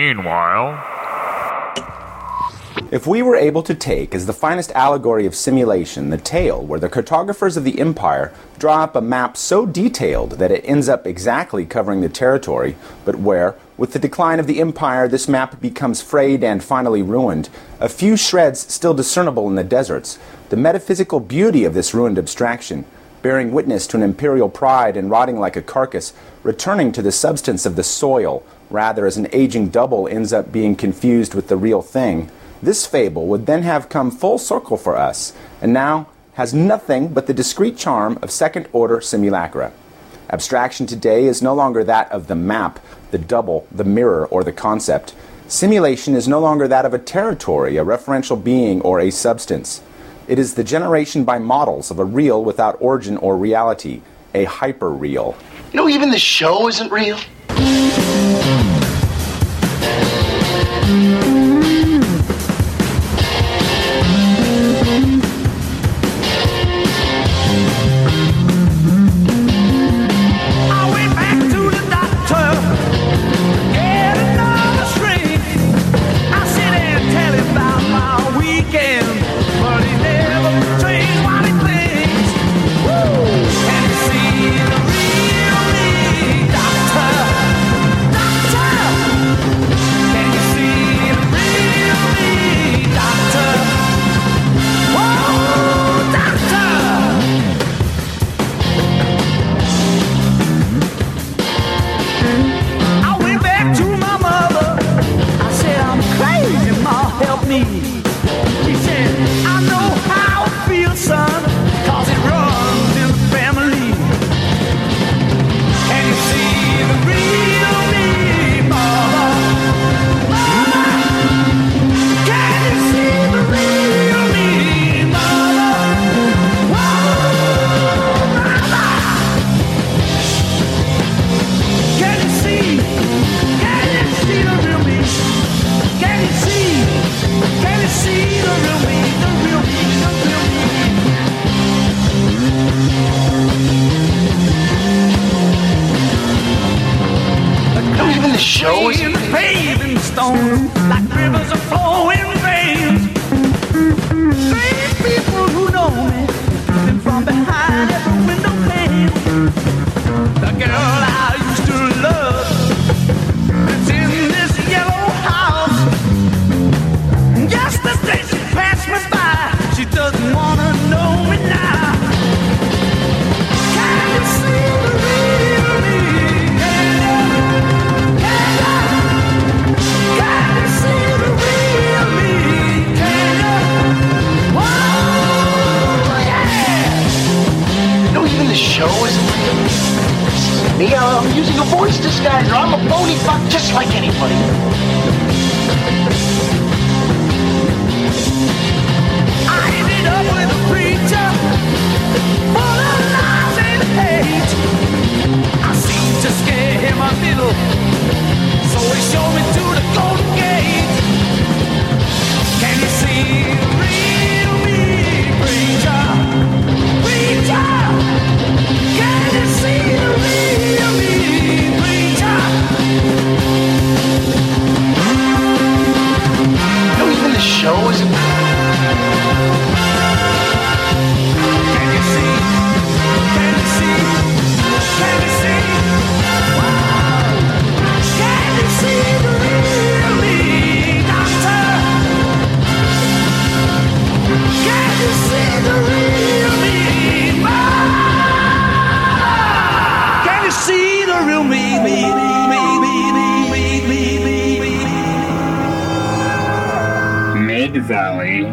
Meanwhile, If we were able to take as the finest allegory of simulation the tale where the cartographers of the empire draw up a map so detailed that it ends up exactly covering the territory, but where, with the decline of the empire, this map becomes frayed and finally ruined, a few shreds still discernible in the deserts, the metaphysical beauty of this ruined abstraction, bearing witness to an imperial pride and rotting like a carcass, returning to the substance of the soil, rather as an aging double ends up being confused with the real thing, this fable would then have come full circle for us, and now has nothing but the discreet charm of second order simulacra. Abstraction today is no longer that of the map, the double, the mirror, or the concept. Simulation is no longer that of a territory, a referential being, or a substance. It is the generation by models of a real without origin or reality, a hyper-real. You know, even the show isn't real.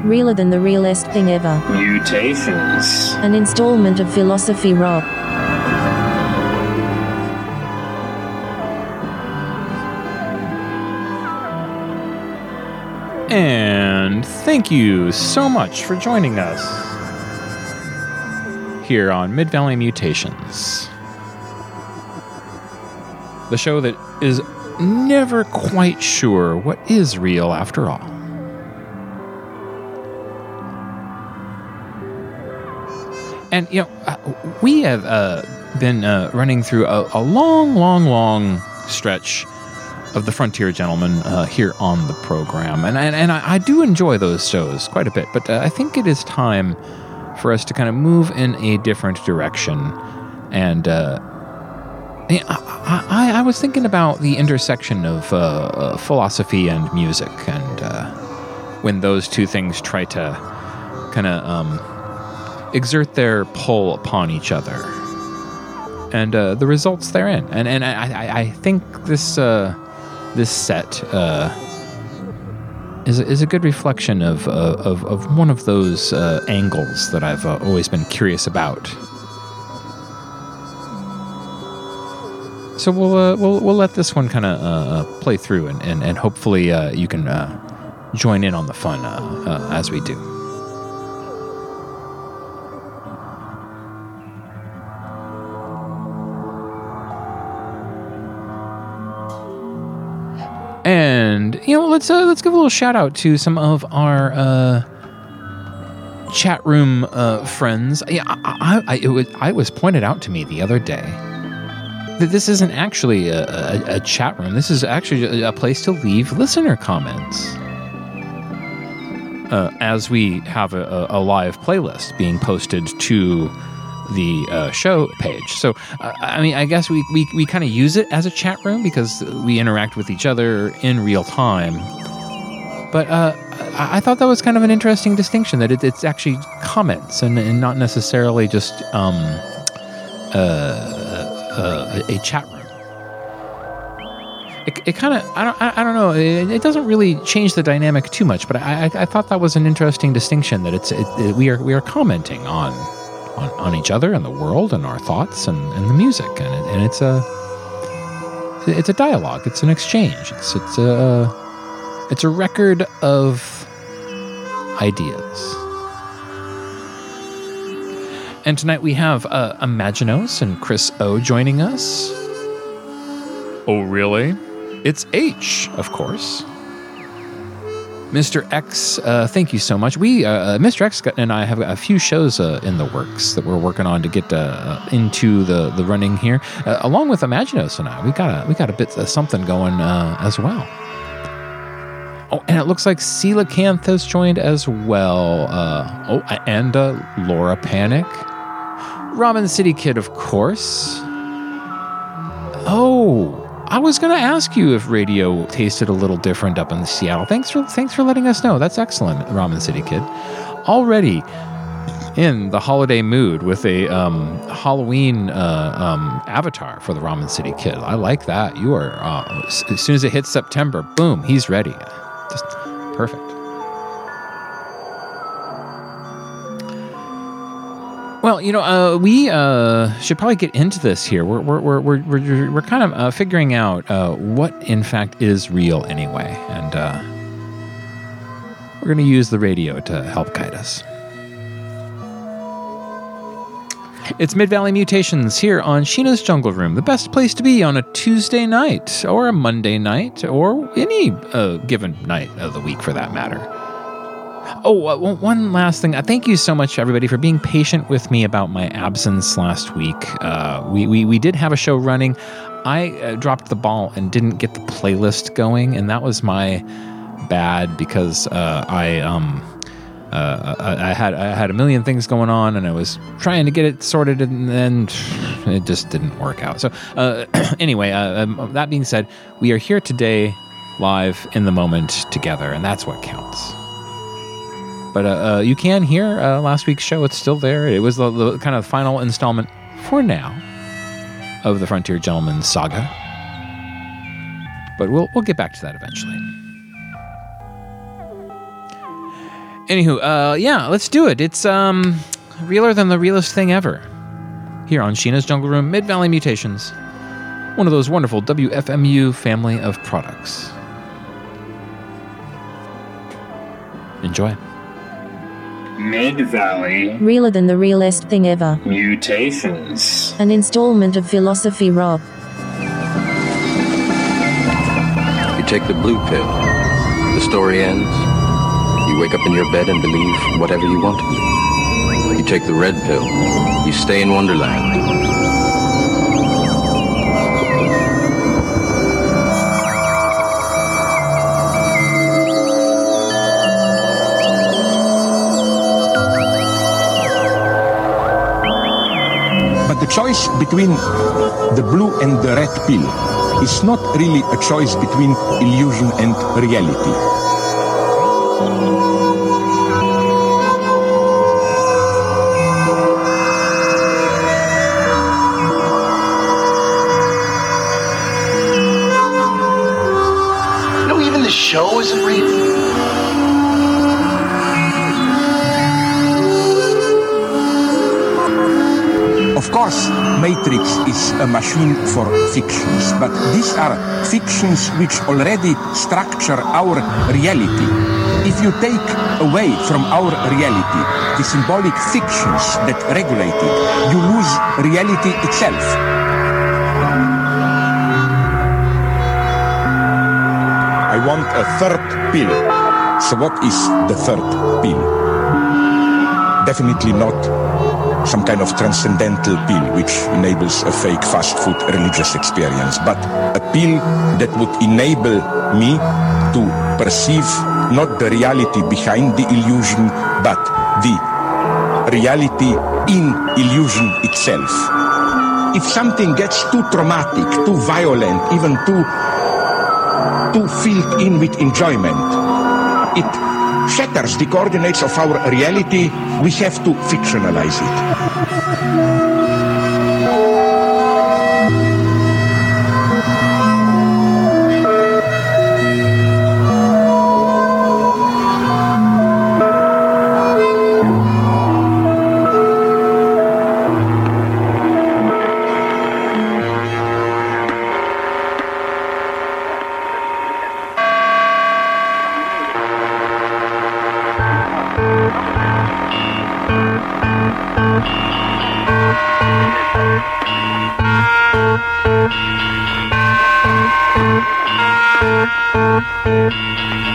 Realer than the realest thing ever. Mutations. An installment of Philosophy Rock. And thank you so much for joining us here on Mid Valley Mutations. The show that is never quite sure what is real after all. And, you know, uh, we have uh, been uh, running through a, a long, long, long stretch of the Frontier Gentlemen uh, here on the program, and and, and I, I do enjoy those shows quite a bit. But uh, I think it is time for us to kind of move in a different direction, and. Uh, I, I, I was thinking about the intersection of philosophy and music, and when those two things try to kind of um, exert their pull upon each other, and uh, the results therein. And and I, I, think this uh, this set uh, is is a good reflection of uh, of, of one of those uh, angles that I've uh, always been curious about. So we'll we'll we'll let this one kind of play through, and and, and hopefully you can join in on the fun as we do. You know, let's uh, let's give a little shout out to some of our uh, chat room uh, friends. Yeah, I, I, it was, I was pointed out to me the other day that this isn't actually a, a, a chat room. This is actually a, place to leave listener comments. Uh, as we have a, a live playlist being posted to the uh, show page. So, uh, I mean, I guess we, we, we kind of use it as a chat room because we interact with each other in real time. But uh, I, thought that was kind of an interesting distinction that it, it's actually comments and, and not necessarily just um, uh, a, a chat room. It, it kind of I don't I, don't know it, it doesn't really change the dynamic too much, but I, I, I thought that was an interesting distinction that it's it, it- we are we are commenting on, on on each other and the world and our thoughts and, and the music and it, and it's a it's a dialogue it's an exchange it's it's a it's a record of ideas. And tonight we have uh, Imaginos and Chris O joining us. Oh, really? It's H, of course. Mr. X, uh, thank you so much. We, uh, uh, Mr. X and I have a few shows uh, in the works that we're working on to get uh, into the, the running here, uh, along with Imaginos and I. We got a we got a bit of something going uh, as well. Oh, and it looks like Coelacanth has joined as well. Uh, oh, and uh, Laura Panic. Ramen City Kid, of course. Oh, I was going to ask you if radio tasted a little different up in Seattle. Thanks for thanks for letting us know. That's excellent, Ramen City Kid. Already in the holiday mood with a um, Halloween uh, um, avatar for the Ramen City Kid. I like that. You are uh, as soon as it hits September, boom, he's ready. Just perfect. Well, you know, uh, we uh, should probably get into this here. We're we're we're we're, we're, we're kind of uh, figuring out uh, what in fact is real anyway, and uh, we're going to use the radio to help guide us. It's Mid Valley Mutations here on Sheena's Jungle Room, the best place to be on a Tuesday night, or a Monday night, or any uh, given night of the week for that matter. Oh, uh, one- last thing. Uh, thank you so much, everybody, for being patient with me about my absence last week. Uh, we, we, we did have a show running. I uh, dropped the ball and didn't get the playlist going, and that was my bad because uh, I um uh, I, I had I had a million things going on, and I was trying to get it sorted, and then it just didn't work out. So anyway, um, that being said, we are here today, live in the moment together, and that's what counts. But uh, uh, you can hear uh, last week's show; it's still there. It was the, the kind of final installment for now of the Frontier Gentleman saga. But we'll we'll get back to that eventually. Anywho, uh, yeah, let's do it. It's um, realer than the realest thing ever. Here on Sheena's Jungle Room, Mid Valley Mutations, one of those wonderful WFMU family of products. Enjoy. Mid Valley Realer than the realest thing ever. Mutations. An installment of Philosophy Rock. You take the blue pill. The story ends. You wake up in your bed and believe whatever you want to believe. You take the red pill. You stay in Wonderland. Choice between the blue and the red pill is not really a choice between illusion and reality. A machine for fictions, but these are fictions which already structure our reality. If you take away from our reality the symbolic fictions that regulate it, you lose reality itself. I want a third pill. So, what is the third pill? Definitely not some kind of transcendental pill which enables a fake fast food religious experience, but a pill that would enable me to perceive not the reality behind the illusion, but the reality in illusion itself. If something gets too traumatic, too violent, even too too filled in with enjoyment, it shatters the coordinates of our reality. We have to fictionalize it. Real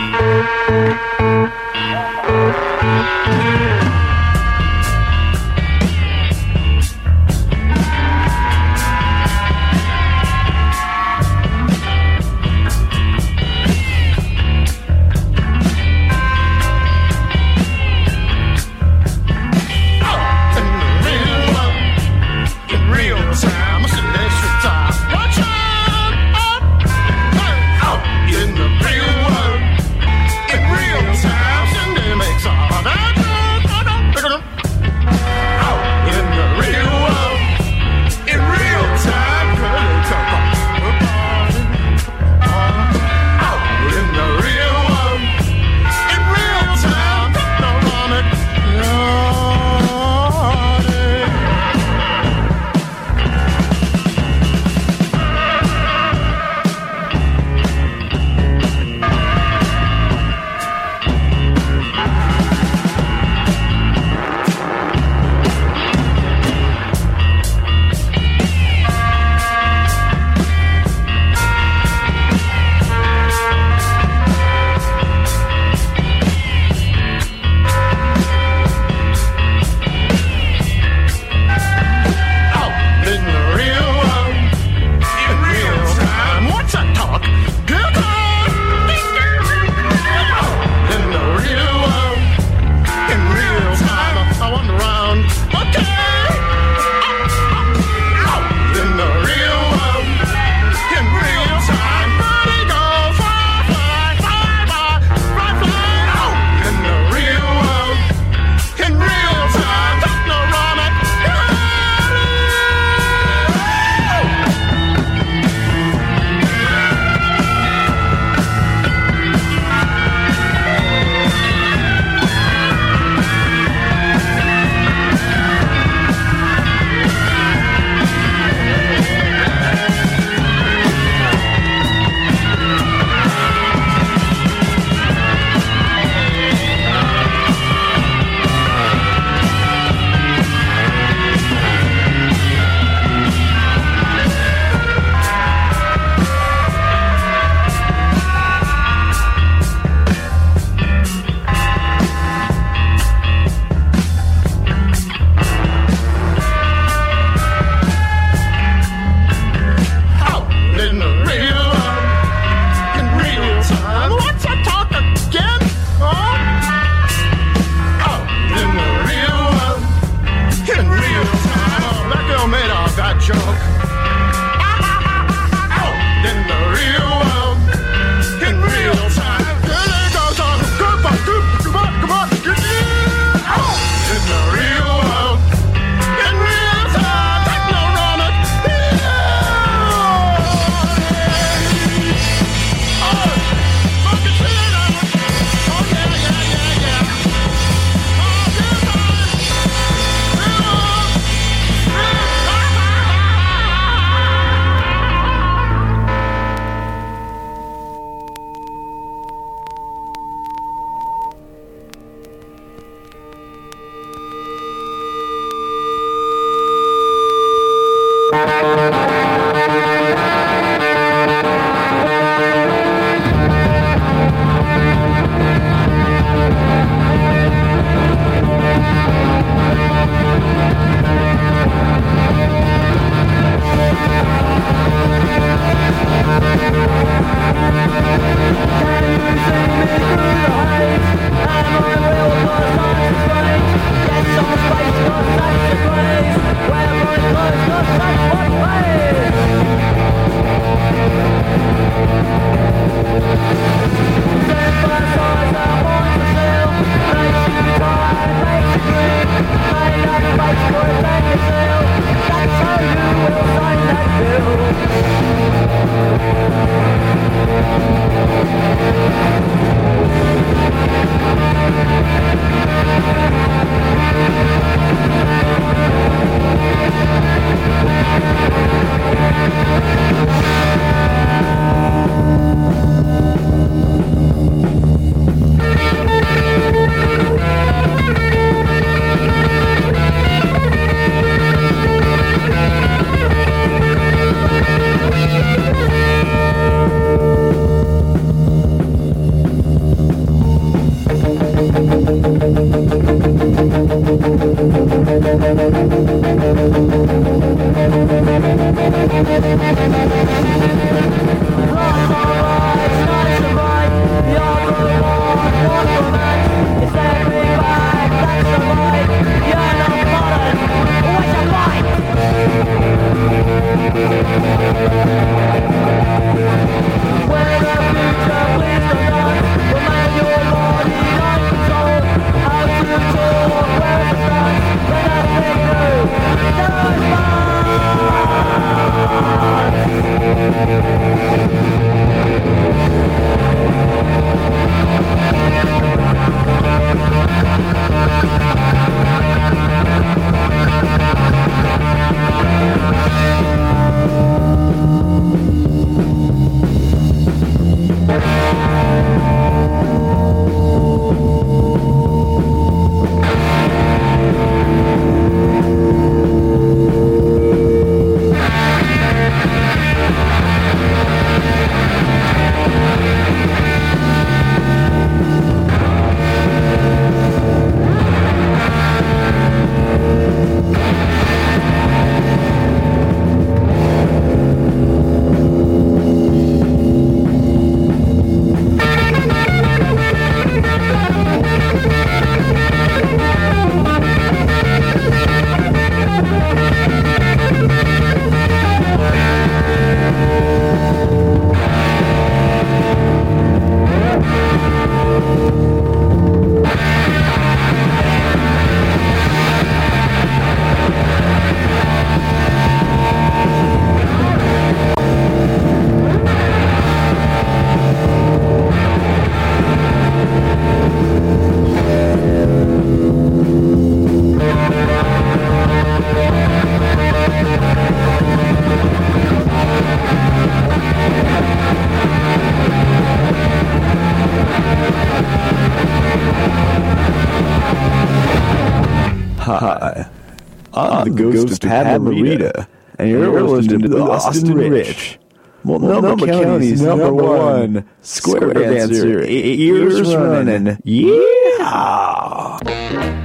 I'm, the ghost, of Pat Morita, and you're, listening to the Austin Rich. Multnomah County's number one square dancer, e- ears running. Yeah!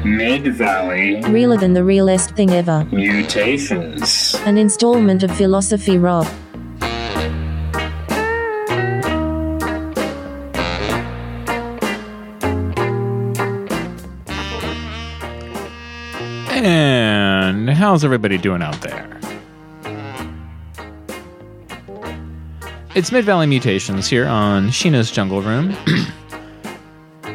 Mid Valley Realer than the realest thing ever. Mutations. An installment of Philosophy Rock. How's everybody doing out there? It's Mid Valley Mutations here on Sheena's Jungle Room.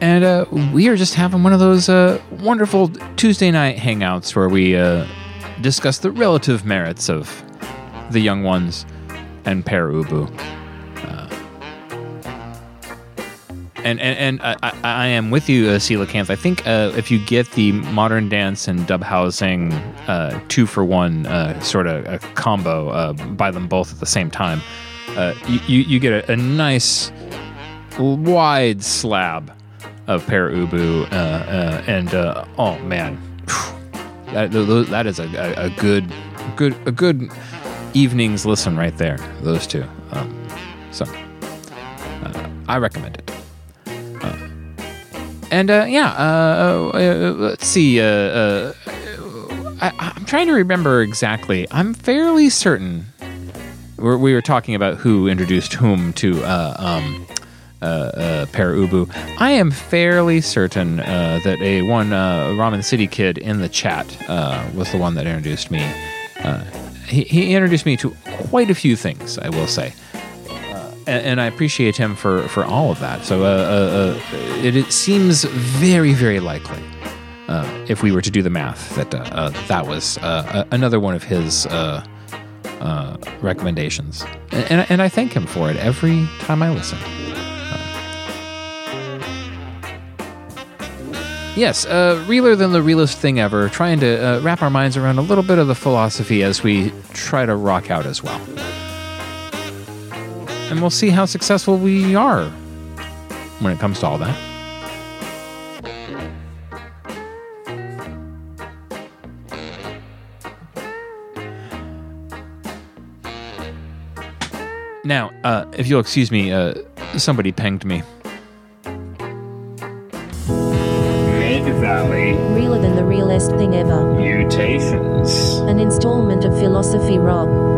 and uh, we are just having one of those uh, wonderful Tuesday night hangouts where we uh, discuss the relative merits of the young ones and Pere And and, and I, I- am with you, uh, Coelacanth. I think uh, if you get the modern dance and dub housing uh, two for one uh, sort of combo, uh, buy them both at the same time, uh, you, you you get a, a nice wide slab of Pere Ubu, uh, and oh man, that, th- th- that is a, a, good good a good evening's listen right there. Those two, um, so I recommend it. And uh, yeah, uh, uh, let's see. Uh, uh, I, I'm trying to remember exactly. I'm fairly certain we're, we were talking about who introduced whom to uh, um, uh, uh, Pere Ubu. I am fairly certain uh, that a one uh, Ramen City kid in the chat uh, was the one that introduced me. Uh, he, he introduced me to quite a few things, I will say and, and I appreciate him for for all of that. So uh, uh, uh, it, it seems very very likely, uh, if we were to do the math, that uh, uh, that was another one of his recommendations, and, and and I thank him for it every time I listen. Yes, uh, realer than the realest thing ever, trying to uh, wrap our minds around a little bit of the philosophy as we try to rock out as well and we'll see how successful we are when it comes to all that. Now, uh, if you'll excuse me, uh, somebody pinged me. Mid Valley Realer than the realest thing ever. Mutations. An installment of Philosophy Rock.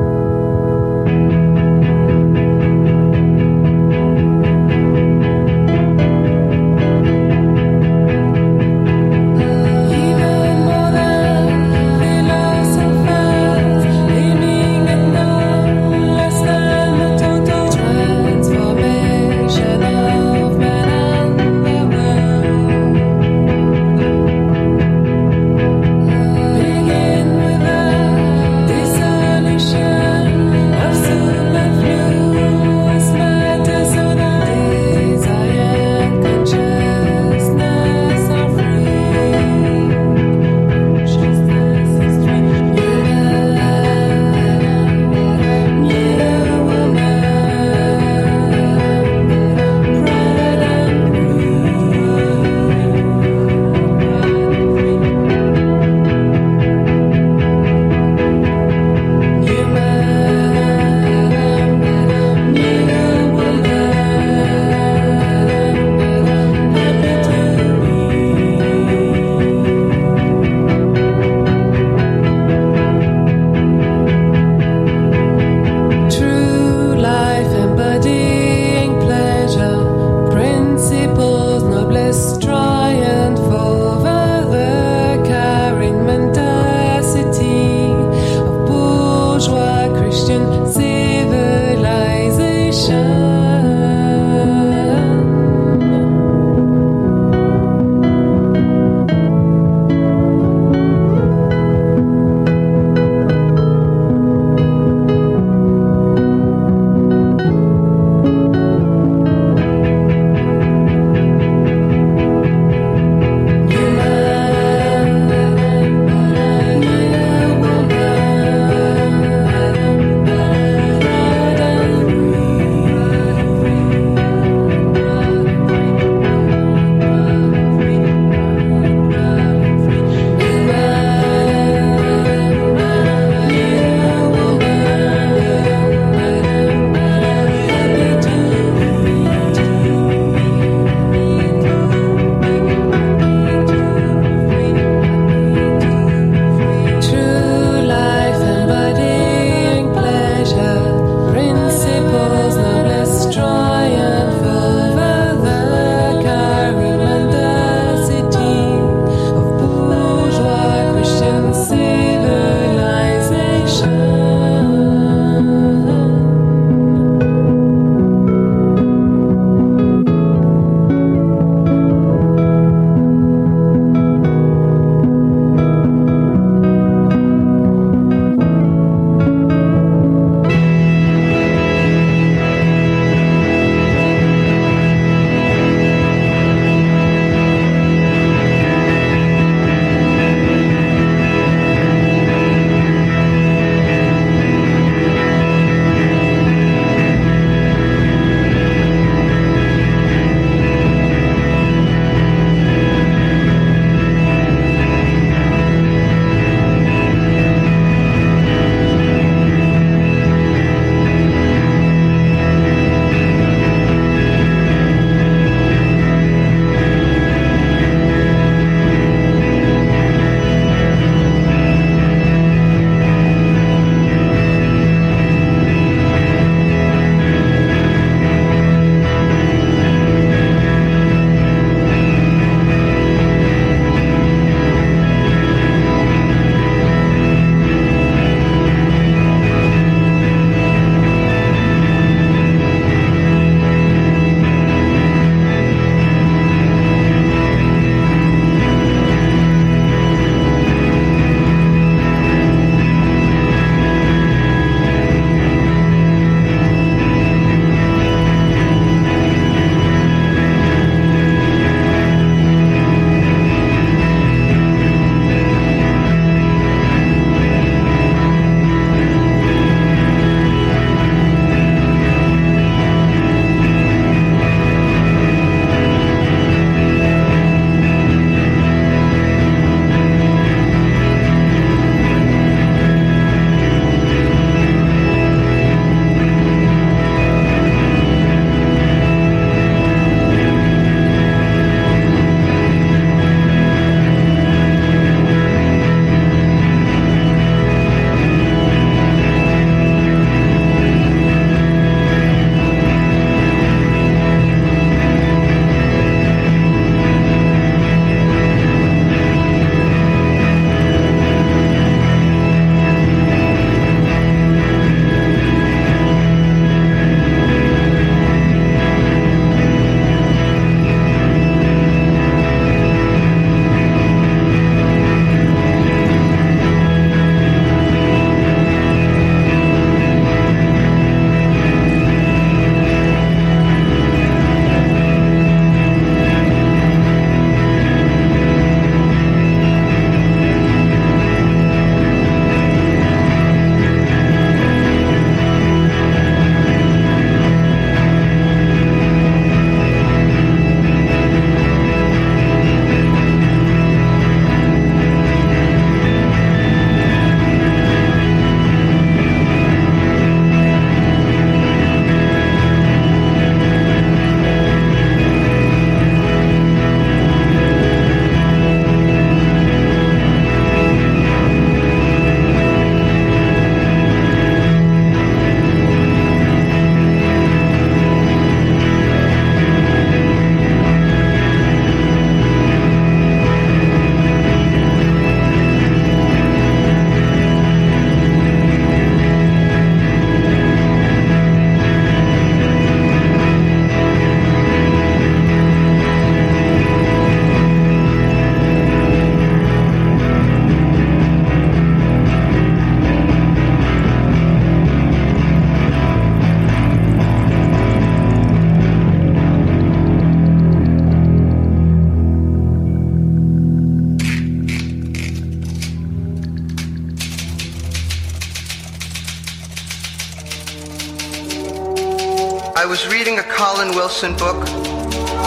Wilson book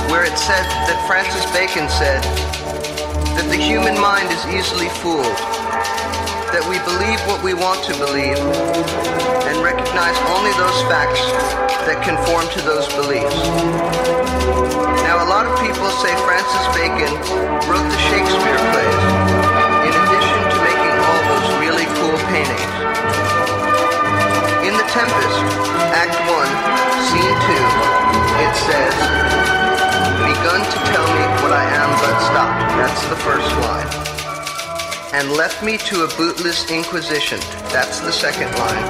where it said that Francis Bacon said that the human mind is easily fooled, that we believe what we want to believe and recognize only those facts that conform to those beliefs. Now, a lot of people say Francis Bacon wrote the Shakespeare plays in addition to making all those really cool paintings. In The Tempest, Act 1, Scene 2, it says, Begun to tell me what I am but stopped. That's the first line. And left me to a bootless inquisition. That's the second line.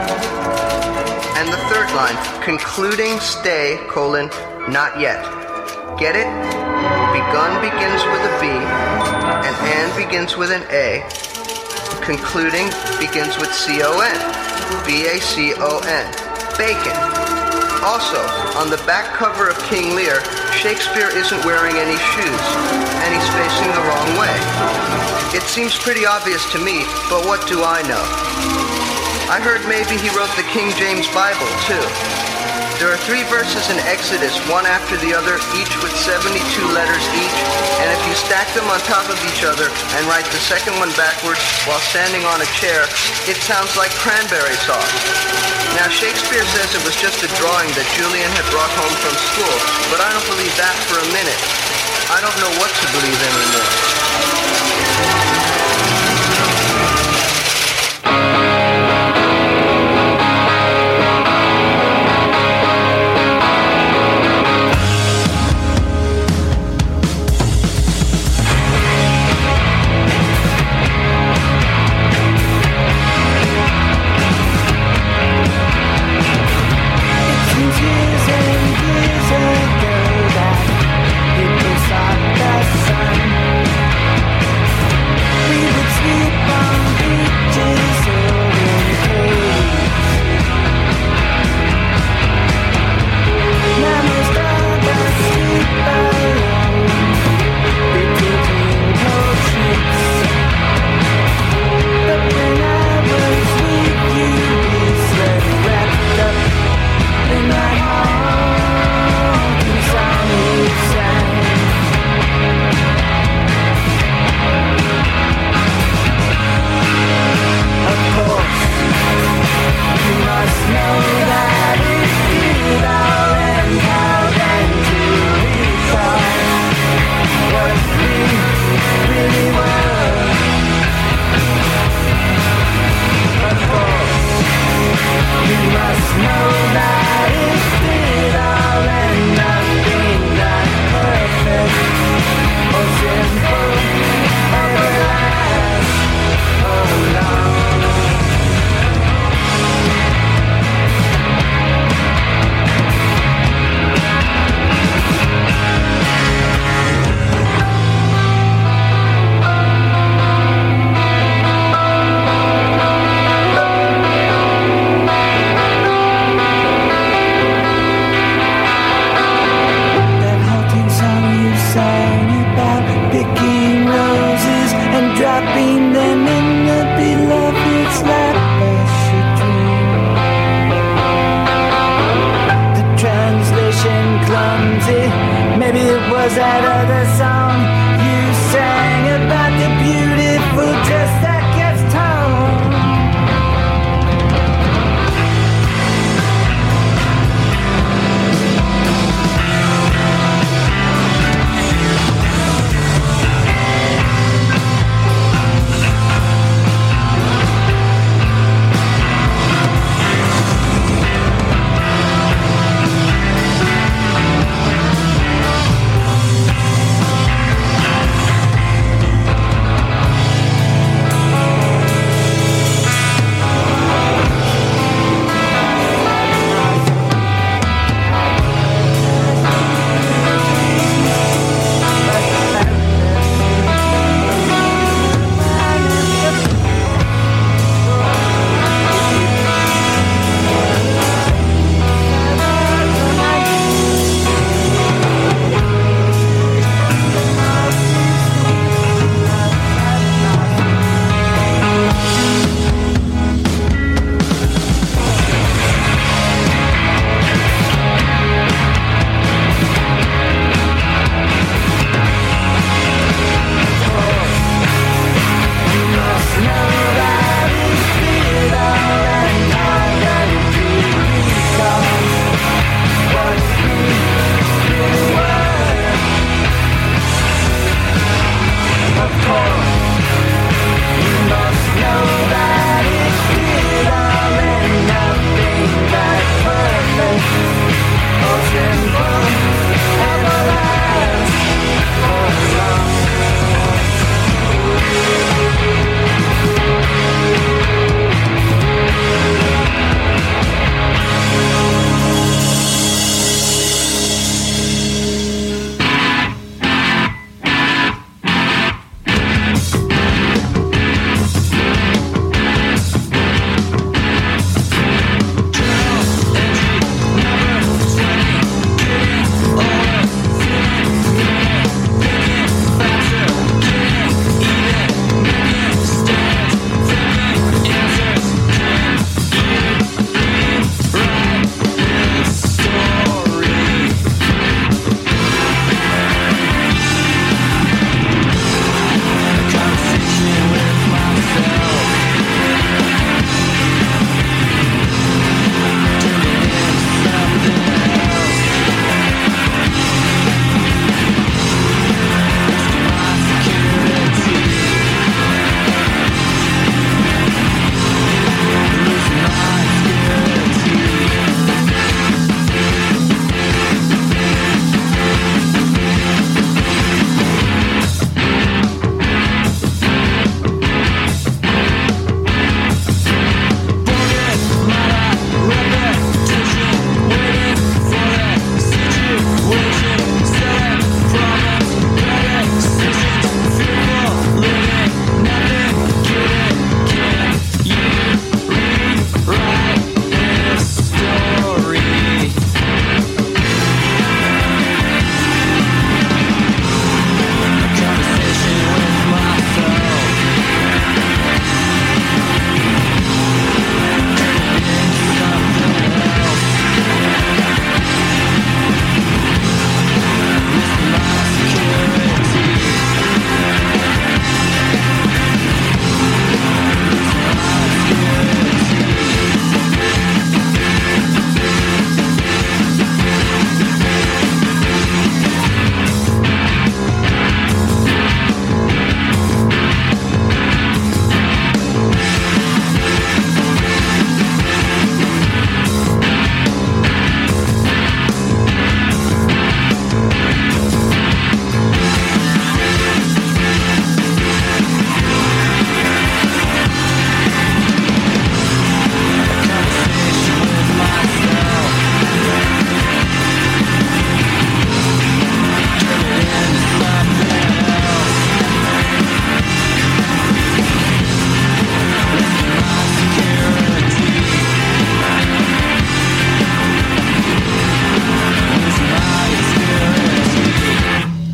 And the third line, concluding stay, colon, not yet. Get it? Begun begins with a B, and and begins with an A. Concluding begins with C-O-N. B-A-C-O-N. Bacon. Also, on the back cover of King Lear, Shakespeare isn't wearing any shoes, and he's facing the wrong way. It seems pretty obvious to me, but what do I know? I heard maybe he wrote the King James Bible, too. There are three verses in Exodus, one after the other, each with 72 letters each, and if you stack them on top of each other and write the second one backwards while standing on a chair, it sounds like cranberry sauce. Now, Shakespeare says it was just a drawing that Julian had brought home from school, but I don't believe that for a minute. I don't know what to believe anymore.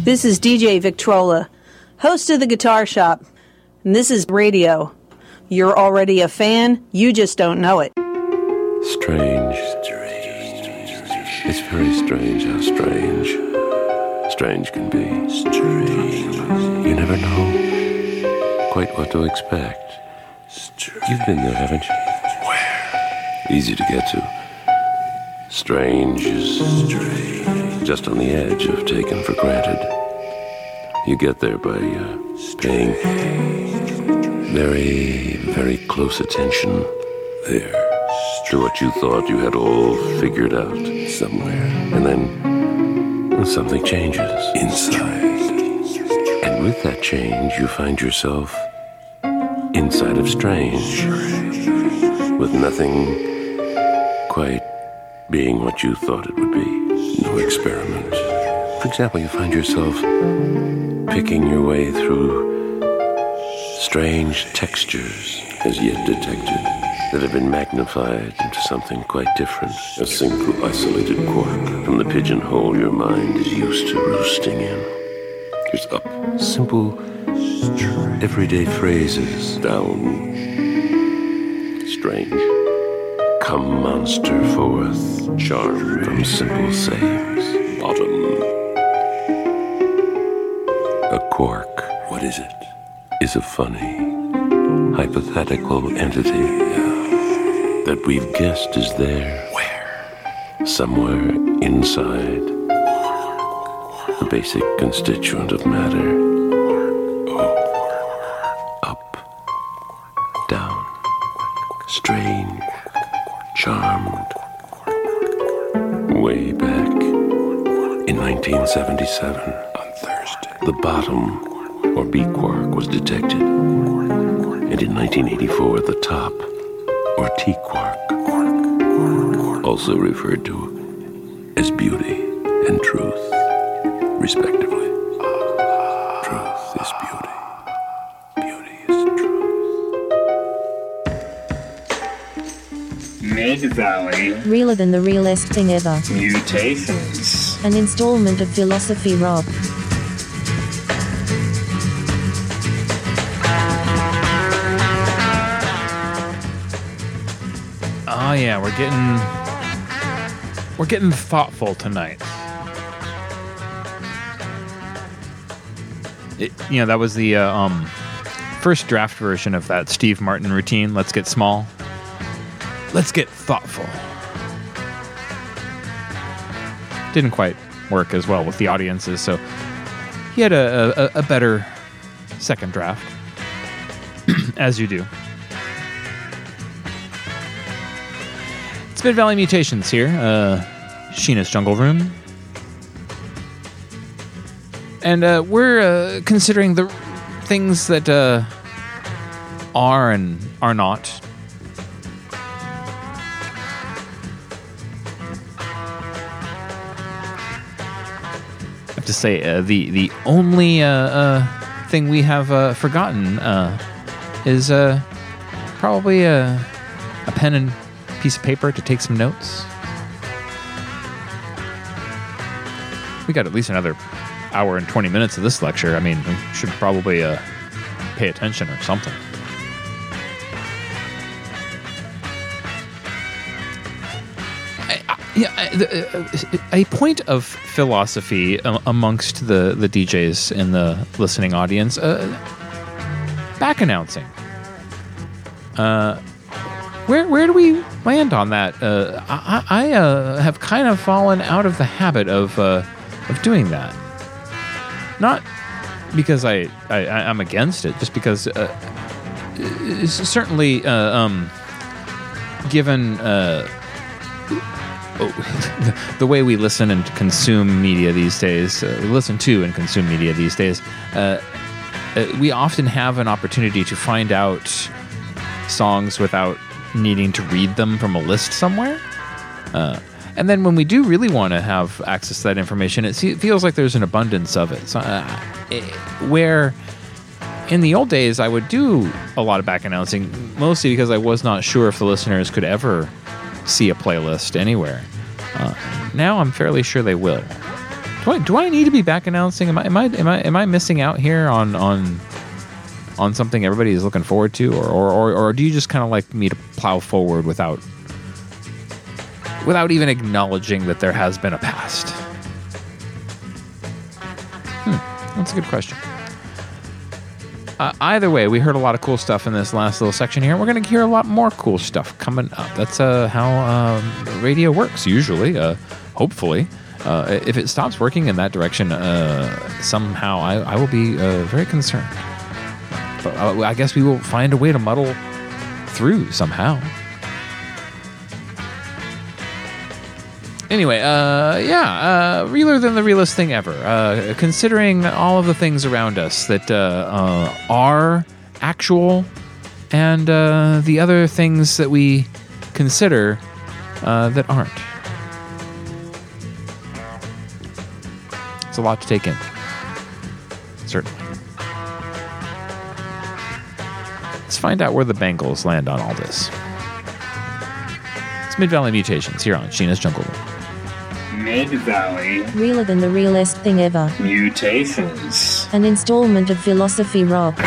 This is DJ Victrola, host of the Guitar Shop, and this is radio. You're already a fan, you just don't know it. Strange. It's very strange how strange strange can be. Strange. You never know quite what to expect. You've been there, haven't you? Where? Easy to get to. Strange is strange. just on the edge of taken for granted. You get there by uh, paying very, very close attention there to what you thought you had all figured out somewhere. And then something changes inside. And with that change, you find yourself inside of strange, with nothing quite being what you thought it would be. No experiment. For example, you find yourself picking your way through strange textures as yet detected that have been magnified into something quite different. A single isolated quark from the pigeonhole your mind is used to roosting in. Here's up. Simple, everyday phrases. Down. Strange. Come, monster, forth. Charm from simple sayings. Quark. What is it? Is a funny, hypothetical entity that we've guessed is there. Where? Somewhere inside. The basic constituent of matter. Up, down, strange, charmed. Way back in 1977, on Thursday, the bottom, or B quark, was detected. And in 1984, the top, or T quark, also referred to as beauty and truth, respectively. Truth is beauty. Beauty is truth. Mid Valley Realer than the realest thing ever. Mutations. An installment of Philosophy Rock. Oh yeah, we're getting we're getting thoughtful tonight. It, you know, that was the uh, um, first draft version of that Steve Martin routine. Let's get small. Let's get thoughtful. Didn't quite work as well with the audiences, so he had a, a, a better second draft, as you do. It's Mid Valley Mutations here, uh, Sheena's Jungle Room. And uh, we're uh, considering the things that uh, are and are not. I have to say, uh, the, the only uh, uh, thing we have uh, forgotten uh, is uh, probably a, a pen and piece of paper to take some notes. We got at least another hour and 20 minutes of this lecture. I mean, we should probably uh, pay attention or something. Yeah, uh, a point of philosophy amongst the, the DJs in the listening audience uh, back announcing. Uh, where where do we land on that? Uh, I, I uh, have kind of fallen out of the habit of uh, of doing that. Not because I, I I'm against it, just because uh, certainly uh, um, given uh, oh, the way we listen and consume media these days, uh, listen to and consume media these days. Uh, uh, we often have an opportunity to find out songs without needing to read them from a list somewhere. Uh, and then when we do really want to have access to that information, it feels like there's an abundance of it. So, uh, it where in the old days I would do a lot of back announcing, mostly because I was not sure if the listeners could ever see a playlist anywhere. Uh, now I'm fairly sure they will. Do I, do I need to be back announcing? Am I am I am I am I missing out here on on on something everybody is looking forward to, or or or, or do you just kind of like me to plow forward without without even acknowledging that there has been a past? Hmm, that's a good question. Uh, either way, we heard a lot of cool stuff in this last little section here. We're going to hear a lot more cool stuff coming up. That's uh, how um, radio works usually. Uh, hopefully, uh, if it stops working in that direction, uh, somehow I, I will be uh, very concerned. Uh, I guess we will find a way to muddle through somehow. Anyway, uh, yeah, uh, realer than the realest thing ever. Uh, considering all of the things around us that uh, uh, are actual and the other things that we consider that aren't. It's a lot to take in. Certainly. Let's find out where the Bengals land on all this. It's Mid Valley Mutations here on Sheena's Jungle Room. Mid Valley Realer than the realest thing ever. Mutations. An installment of Philosophy Rock.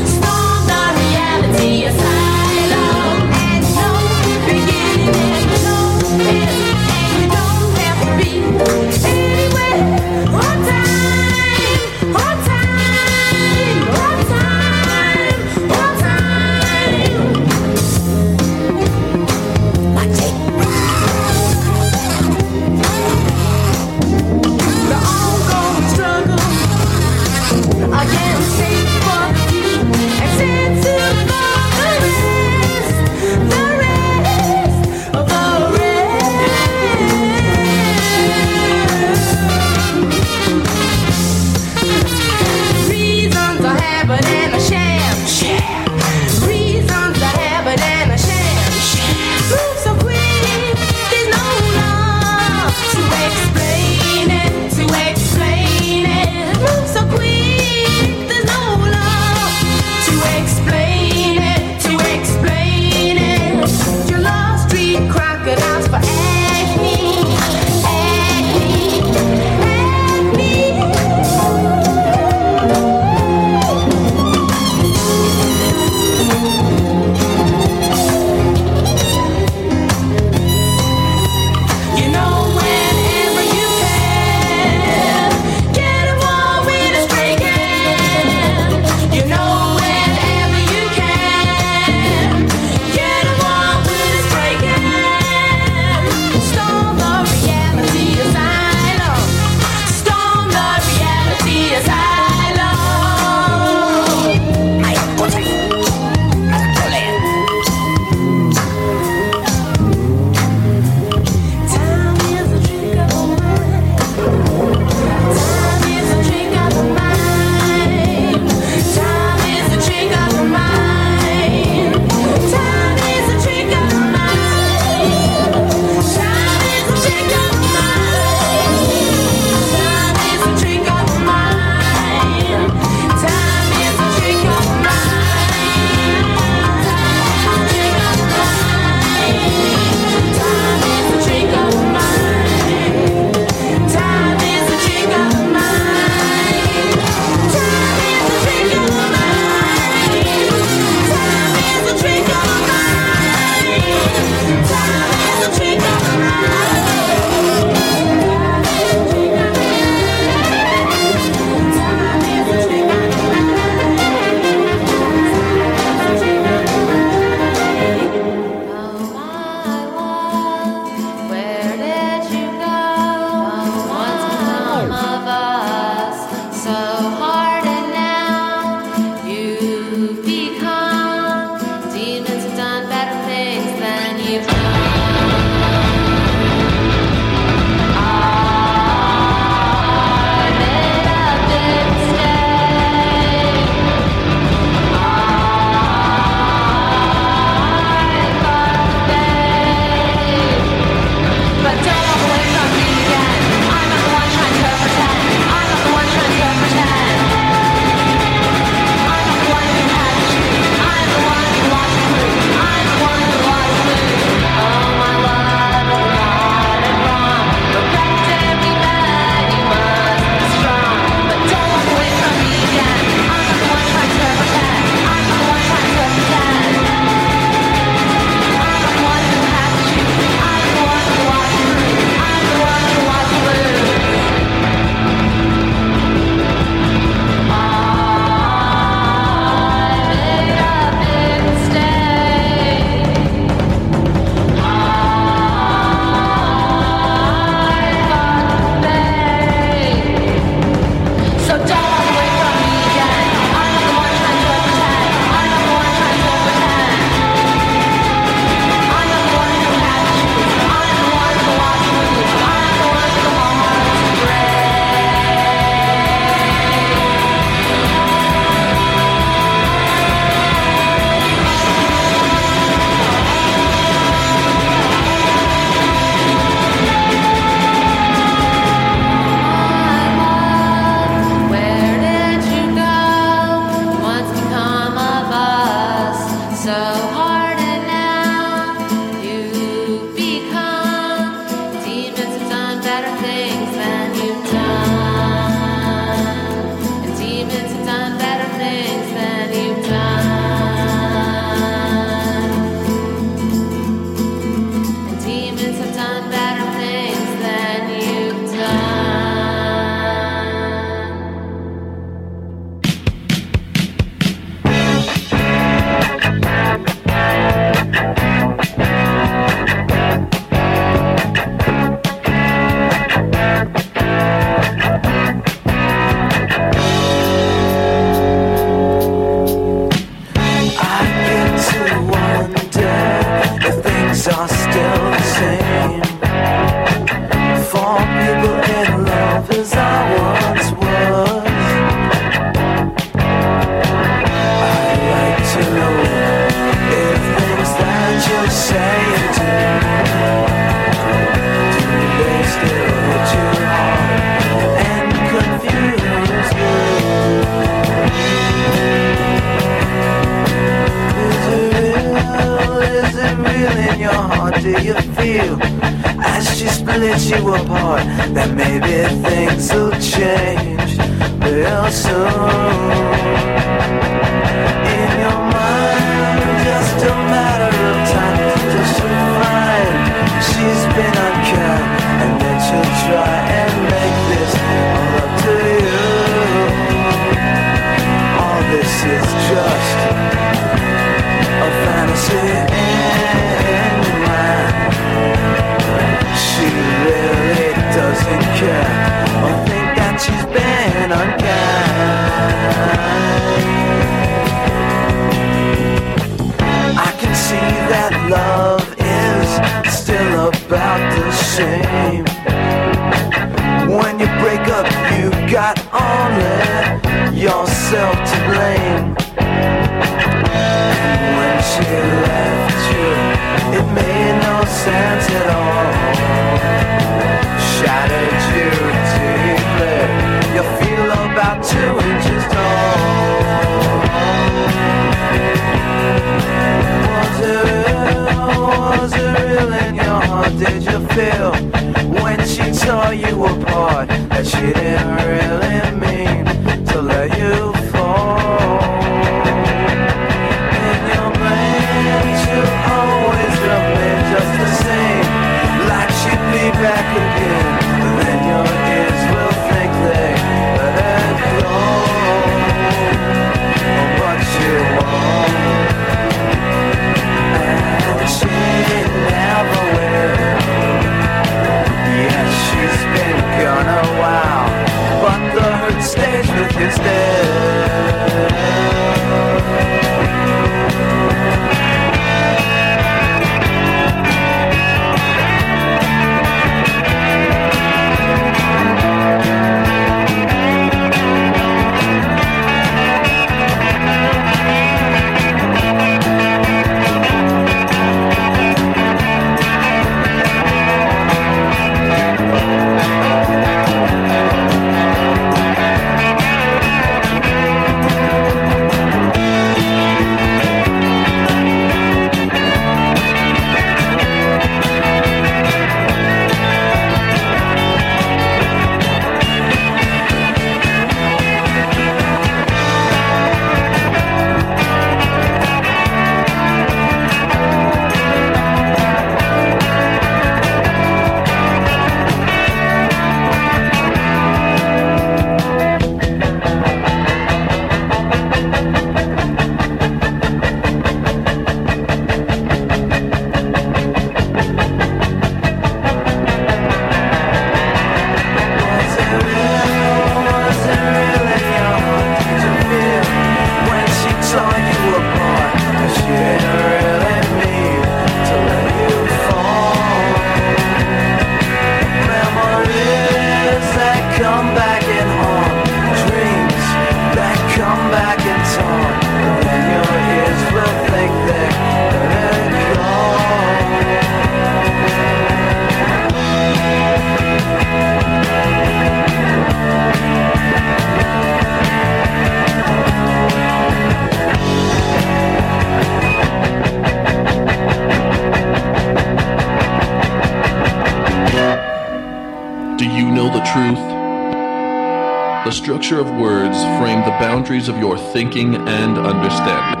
Of words frame the boundaries of your thinking and understanding.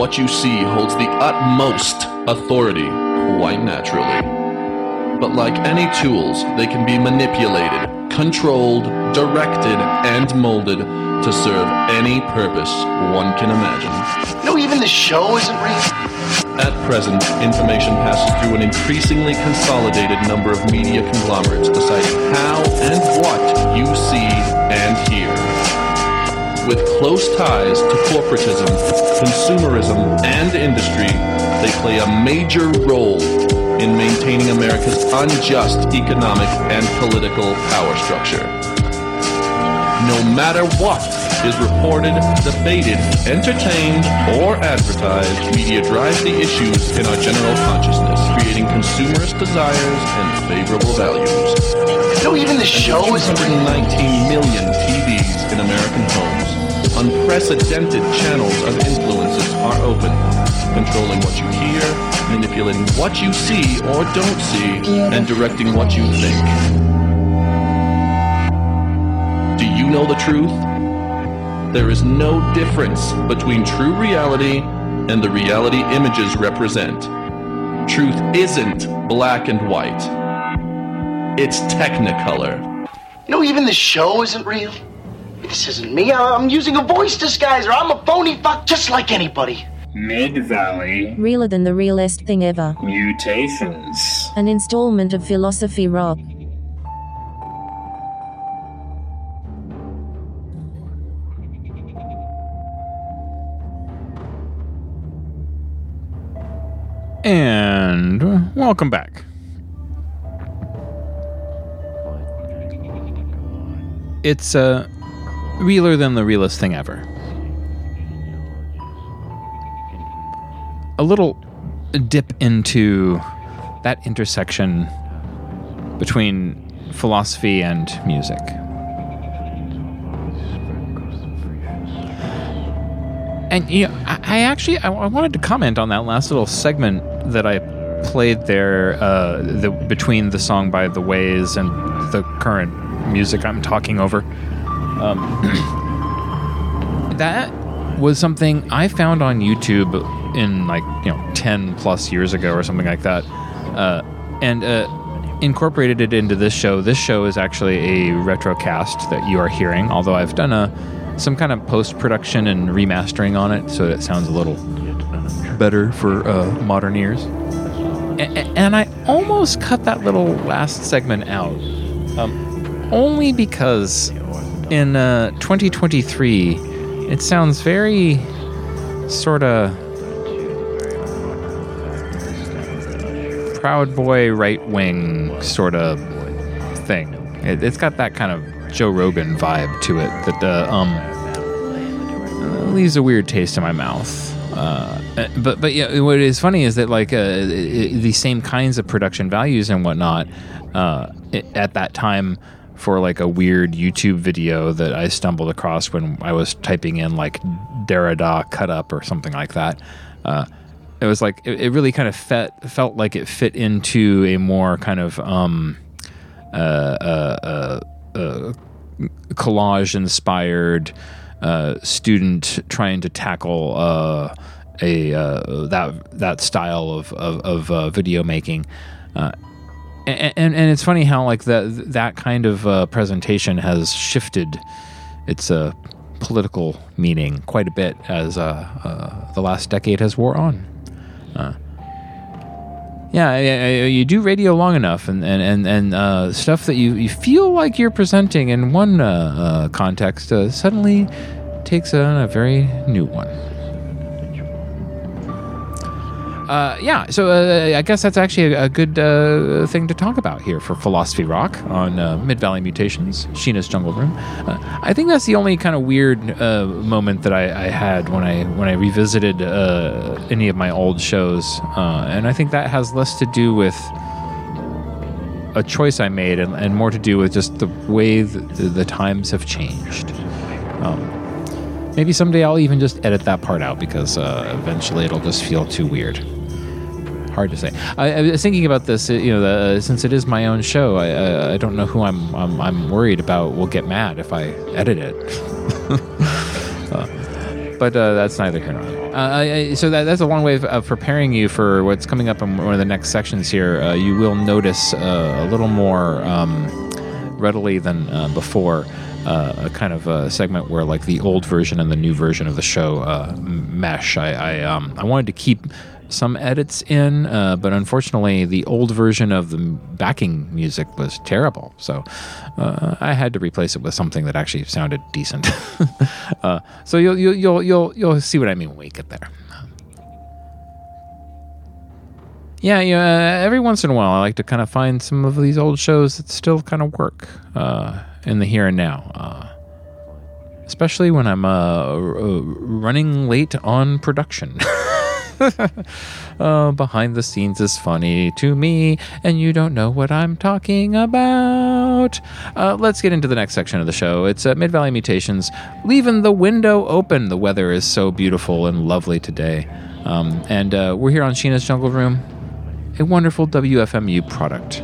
What you see holds the utmost authority, quite naturally. But like any tools, they can be manipulated, controlled, directed, and molded to serve any purpose one can imagine. No, even the show isn't real. At present, information passes through an increasingly consolidated number of media conglomerates deciding how and what you see and hear. With close ties to corporatism, consumerism, and industry, they play a major role in maintaining America's unjust economic and political power structure. No matter what is reported, debated, entertained, or advertised, media drives the issues in our general consciousness, creating consumerist desires and favorable values. No, even the show real. 219 million TVs in American homes. Unprecedented channels of influences are open, controlling what you hear, manipulating what you see or don't see, and directing what you think. Do you know the truth? There is no difference between true reality and the reality images represent. Truth isn't black and white. It's technicolor. You know, even the show isn't real. This isn't me. I- I'm using a voice disguiser. I'm a phony fuck just like anybody. Mid Valley Realer than the realest thing ever. Mutations. An installment of Philosophy Rock. Welcome back. It's uh, realer than the realest thing ever. A little dip into that intersection between philosophy and music. And you know, I, I actually I, I wanted to comment on that last little segment that I played there, uh, the, between the song by The Ways and the current music I'm talking over. Um, that was something I found on YouTube in like you know ten plus years ago or something like that, uh, and uh, incorporated it into this show. This show is actually a retrocast that you are hearing, although I've done a some kind of post production and remastering on it, so it sounds a little better for uh, modern ears. And I almost cut that little last segment out, um, only because in uh, 2023 it sounds very sort of proud boy right wing sort of thing. It, it's got that kind of Joe Rogan vibe to it that uh, um leaves a weird taste in my mouth. Uh, uh, but but yeah, what is funny is that like uh, i- i- the same kinds of production values and whatnot uh, at that time for like a weird YouTube video that I stumbled across when I was typing in like Derrida cut up or something like that. Uh, it was like it, it really kind of fet, felt like it fit into a more kind of um, collage inspired uh, student trying to tackle uh, a uh, that that style of of, of uh, video making. And, and and it's funny how like that that kind of presentation has shifted its political meaning quite a bit as the last decade has wore on. Yeah, you do radio long enough, and and and, and uh, stuff that you, you feel like you're presenting in one uh, uh, context uh, suddenly takes on a very new one. Uh, yeah, so uh, I guess that's actually a, a good uh, thing to talk about here for Philosophy Rock on uh, Mid Valley Mutations, Sheena's Jungle Room. Uh, I think that's the only kind of weird moment that I, I had when I when I revisited any of my old shows, and I think that has less to do with a choice I made and, and more to do with just the way the, the times have changed. Um, maybe someday I'll even just edit that part out because uh, eventually it'll just feel too weird. Hard to say. I, I was thinking about this. uh, You know, the, since it is my own show, I, I, I don't know who I'm, I'm I'm worried about will get mad if I edit it. Uh, but uh, that's neither here nor there. Uh, so that, that's a long way of, of preparing you for what's coming up in one of the next sections here. Uh, you will notice uh, a little more um, readily than uh, before. Uh, a kind of a segment where like the old version and the new version of the show uh, mesh. I I, um, I wanted to keep some edits in, uh, but unfortunately the old version of the backing music was terrible. So uh, I had to replace it with something that actually sounded decent. uh, so you'll, you'll you'll you'll you'll see what I mean when we get there. Yeah, yeah. Every once in a while, I like to kind of find some of these old shows that still kind of work uh, in the here and now. Uh, especially when I'm uh, uh, running late on production. uh, behind the scenes is funny to me, and you don't know what I'm talking about. Uh, let's get into the next section of the show. It's uh, Mid Valley Mutations, leaving the window open. The weather is so beautiful and lovely today. Um, and uh, we're here on Sheena's Jungle Room, a wonderful WFMU product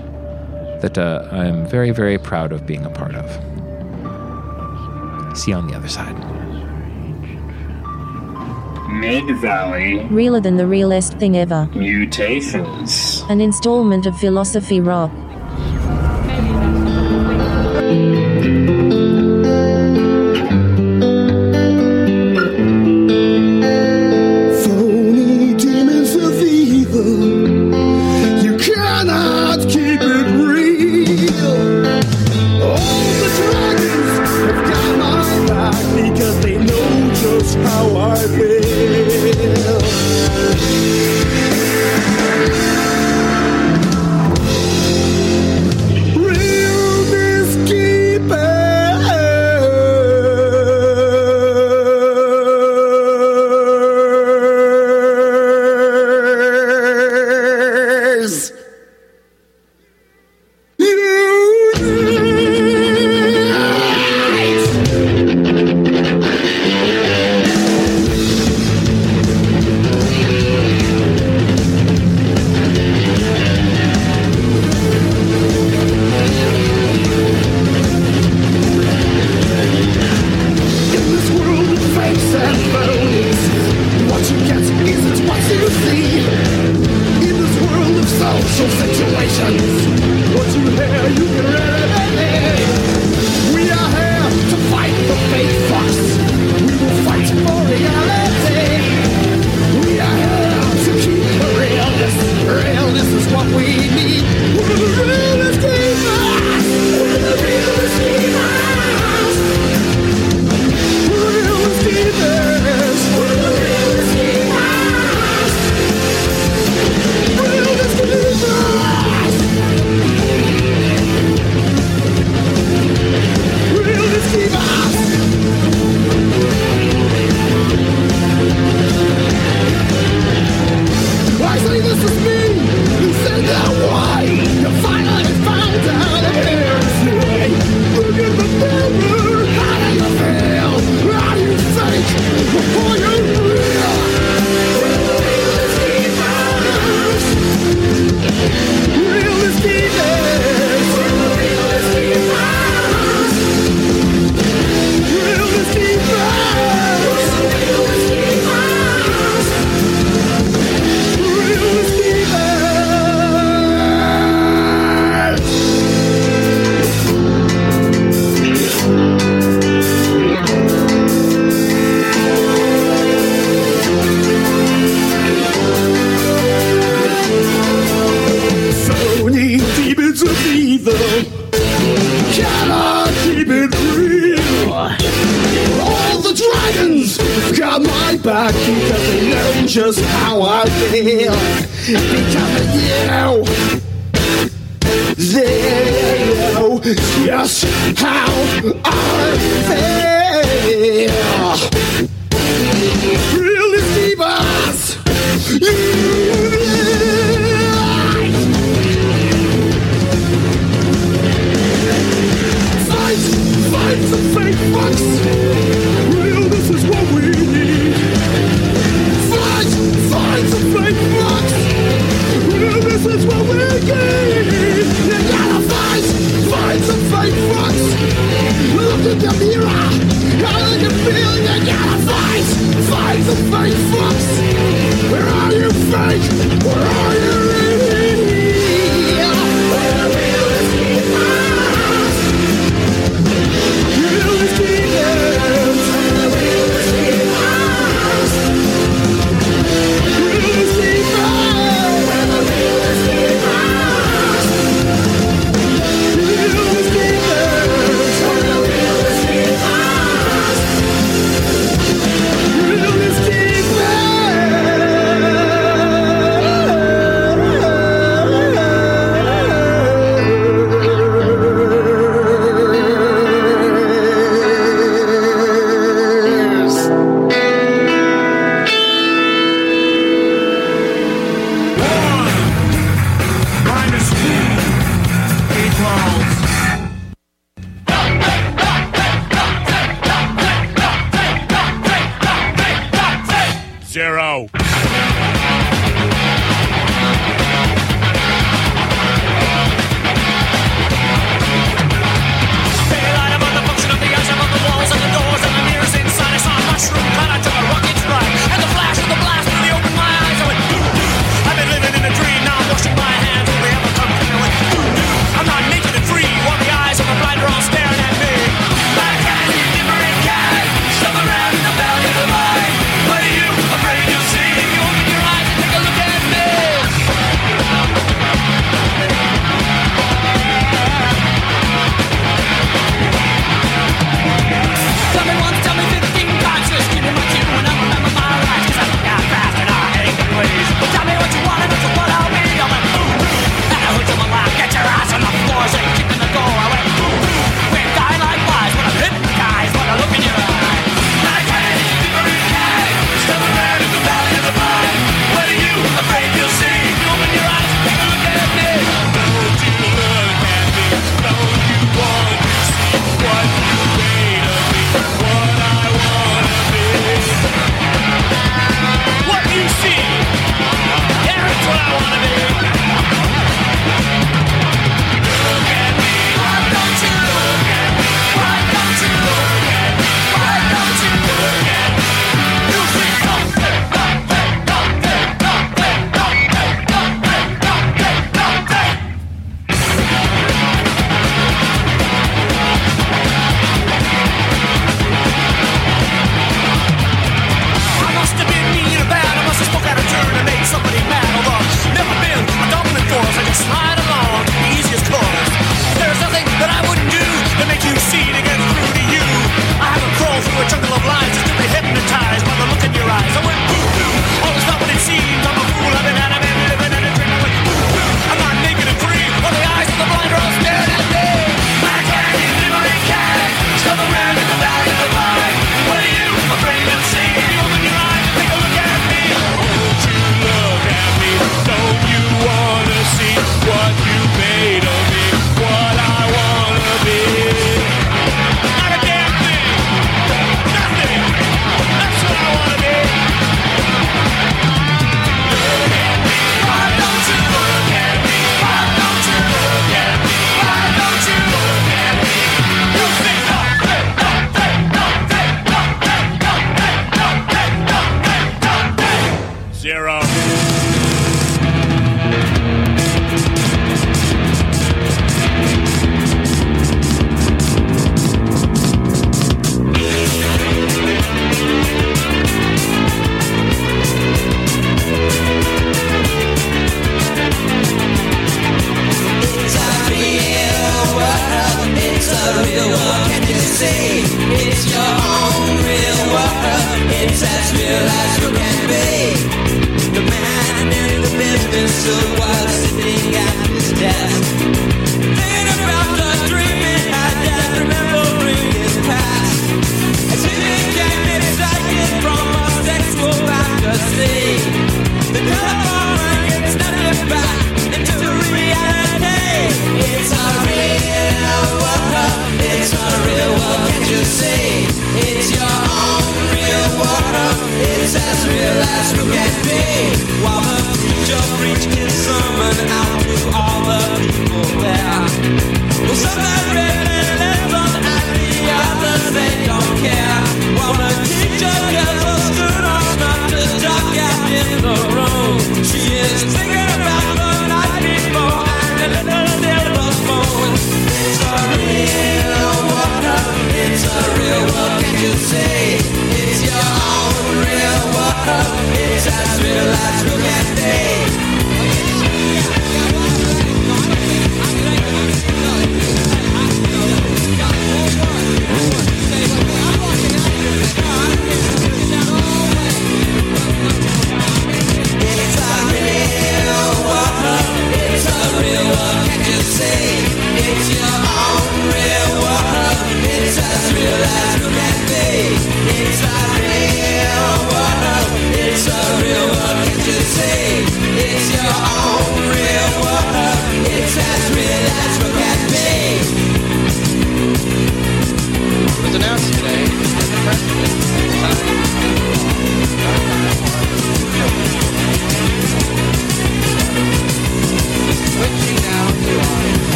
that uh, I'm very, very proud of being a part of. See you on the other side. Mid Valley. Realer than the realest thing ever. Mutations. An installment of Philosophy Rock.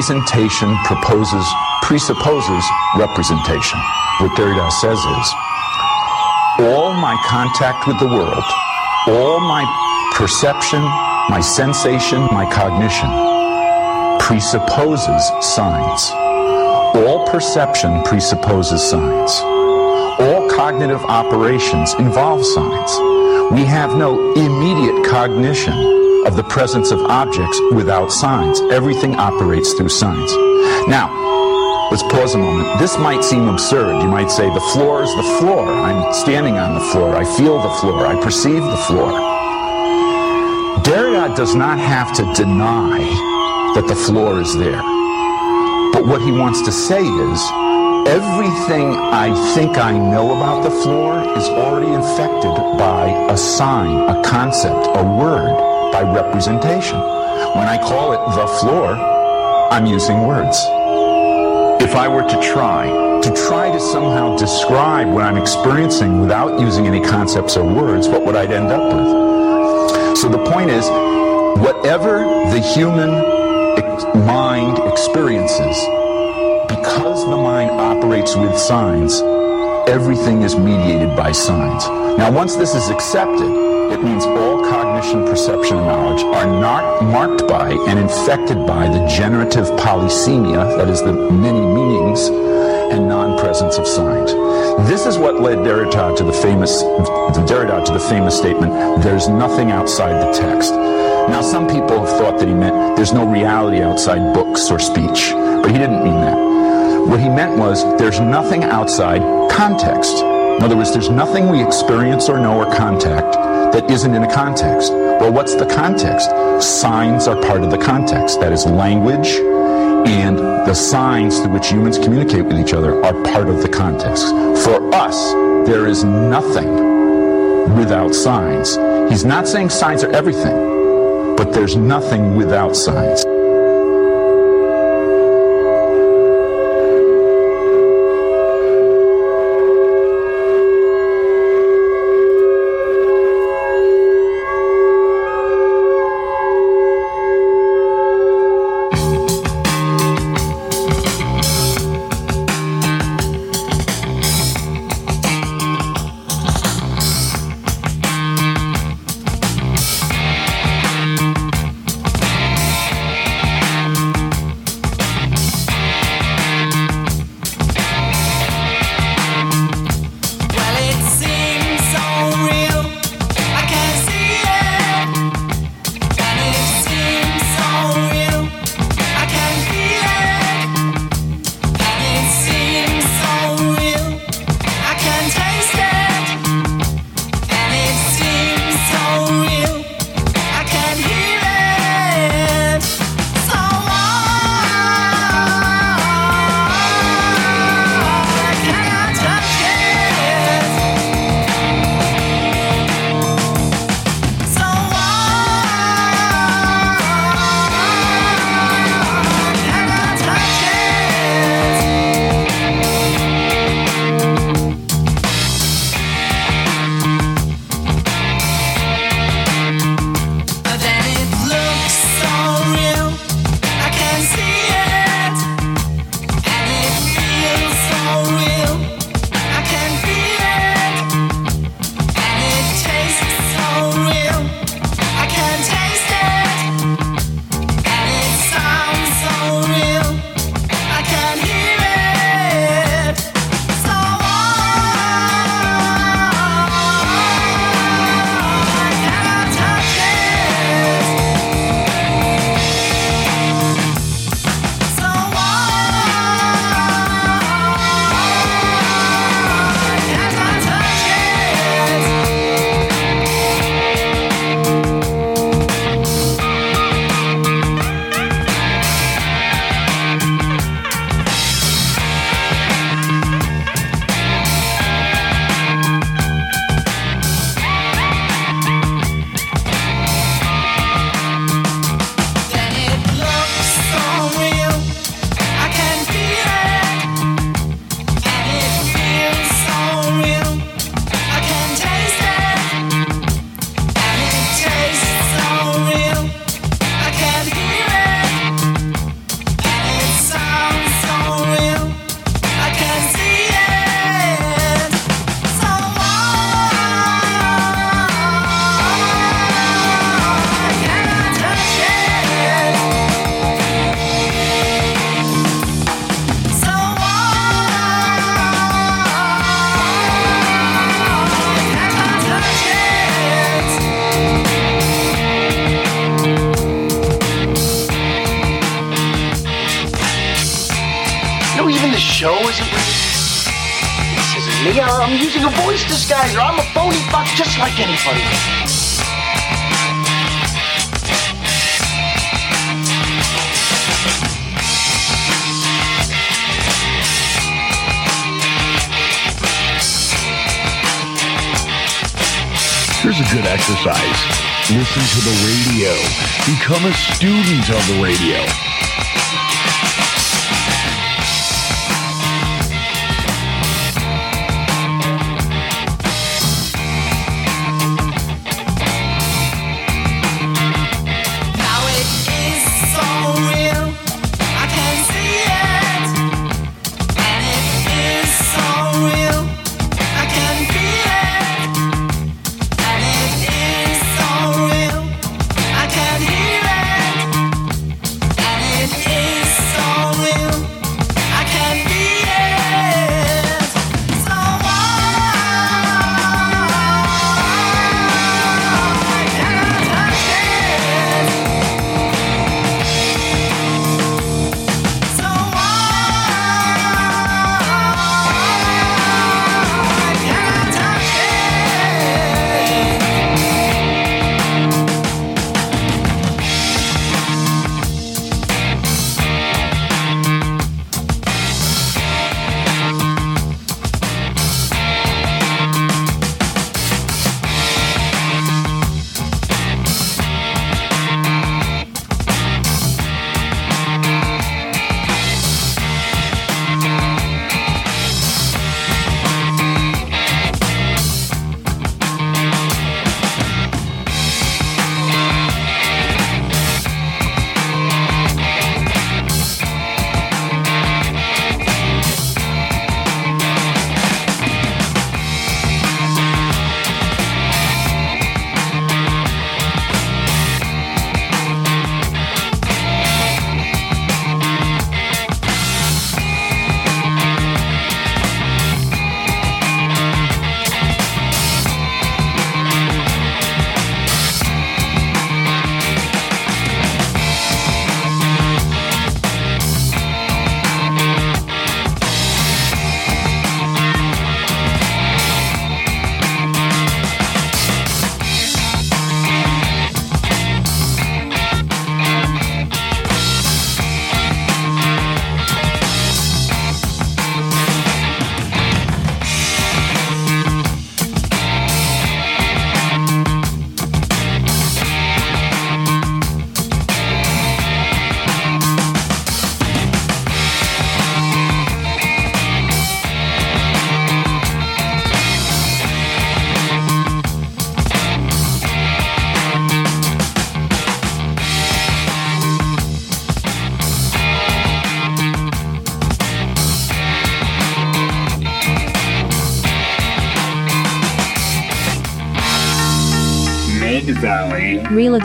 Presentation proposes, presupposes representation. What Derrida says is, all my contact with the world, all my perception, my sensation, my cognition presupposes signs. All perception presupposes signs. All cognitive operations involve signs. We have no immediate cognition of the presence of objects without signs. Everything operates through signs. Now, let's pause a moment. This might seem absurd. You might say, the floor is the floor. I'm standing on the floor. I feel the floor. I perceive the floor. Derrida does not have to deny that the floor is there. But what he wants to say is, everything I think I know about the floor is already infected by a sign, a concept, a word, by representation. When I call it the floor, I'm using words. If I were to try, to try to somehow describe what I'm experiencing without using any concepts or words, what would I end up with? So the point is, whatever the human ex- mind experiences, because the mind operates with signs, everything is mediated by signs. Now, once this is accepted, it means all cognition, perception, and knowledge are not marked by and infected by the generative polysemia, that is, the many meanings and non-presence of signs. This is what led Derrida to the famous Derrida to the famous statement, "There's nothing outside the text." Now, some people have thought that he meant there's no reality outside books or speech, but he didn't mean that. What he meant was there's nothing outside context. In other words, there's nothing we experience or know or contact that isn't in a context. Well, what's the context? Signs are part of the context. That is language and the signs through which humans communicate with each other are part of the context. For us, there is nothing without signs. He's not saying signs are everything, but there's nothing without signs.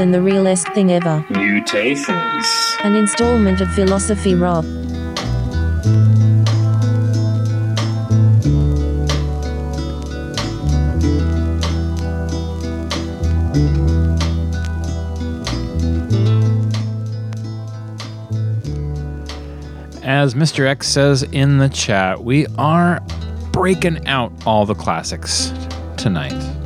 Than the realest thing ever. Mutations. An installment of Philosophy Rock. As Mr. X says in the chat, we are breaking out all the classics tonight.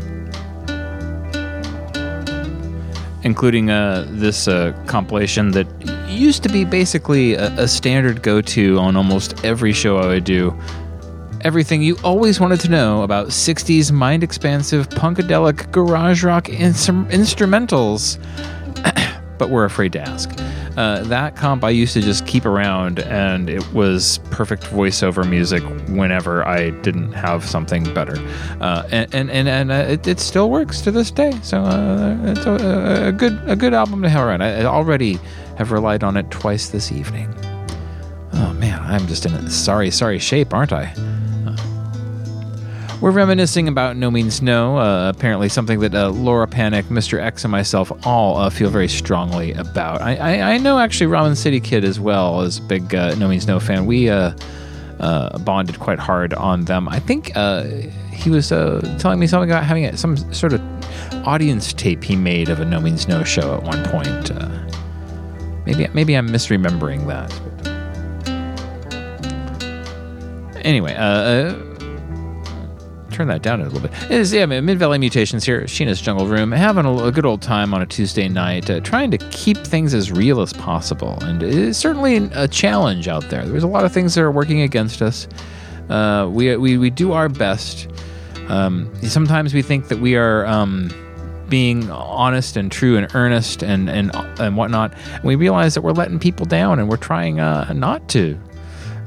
Including uh, this uh, compilation that used to be basically a, a standard go to on almost every show I would do. Everything you always wanted to know about 60s mind expansive punkadelic garage rock instrum- instrumentals, but were afraid to ask. Uh, that comp I used to just keep around, and it was perfect voiceover music whenever I didn't have something better, uh, and and and, and uh, it, it still works to this day. So uh, it's a, a good a good album to have around. I, I already have relied on it twice this evening. Oh man, I'm just in a sorry sorry shape, aren't I? We're reminiscing about No Means No, uh, apparently something that uh, Laura Panic, Mr. X, and myself all uh, feel very strongly about. I, I, I know actually Robin City Kid as well is a big uh, No Means No fan. We uh, uh, bonded quite hard on them. I think he was telling me something about having some sort of audience tape he made of a No Means No show at one point. Maybe maybe I'm misremembering that. Anyway, turn that down a little bit. It is yeah, Mid Valley Mutations here, Sheena's Jungle Room, having a, a good old time on a Tuesday night, uh, trying to keep things as real as possible, and it is certainly a challenge out there. There's a lot of things that are working against us. Uh, we, we we do our best. Um, sometimes we think that we are. Um, being honest and true and earnest and and and whatnot, and we realize that we're letting people down, and we're trying uh, not to.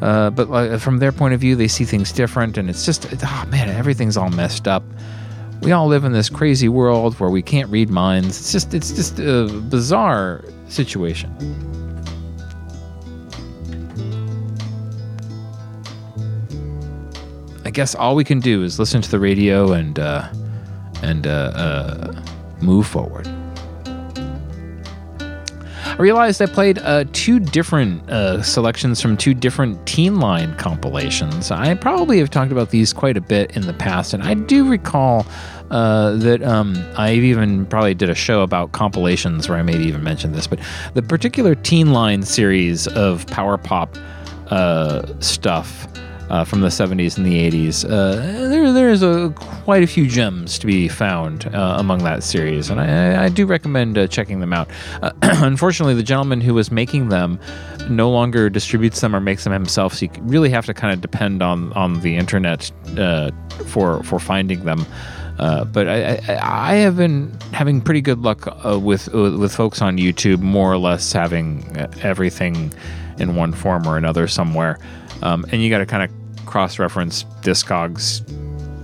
Uh, but uh, from their point of view, they see things different, and it's just, oh man, everything's all messed up. We all live in this crazy world where we can't read minds. It's just, it's just a bizarre situation. I guess all we can do is listen to the radio and uh, and uh, uh, move forward. I realized I played uh, two different uh, selections from two different Teen Line compilations. I probably have talked about these quite a bit in the past, and I do recall uh, that um, I even probably did a show about compilations where I maybe even mentioned this. But the particular Teen Line series of power pop uh, stuff uh, from the 70s and the 80s. Uh, there, there's a, quite a few gems to be found uh, among that series, and I, I do recommend uh, checking them out. Uh, unfortunately, the gentleman who was making them no longer distributes them or makes them himself, so you really have to kind of depend on on the internet uh, for for finding them. Uh, but I, I, I have been having pretty good luck uh, with with folks on YouTube, more or less having everything in one form or another somewhere. Um, and you got to kind of cross-reference Discogs.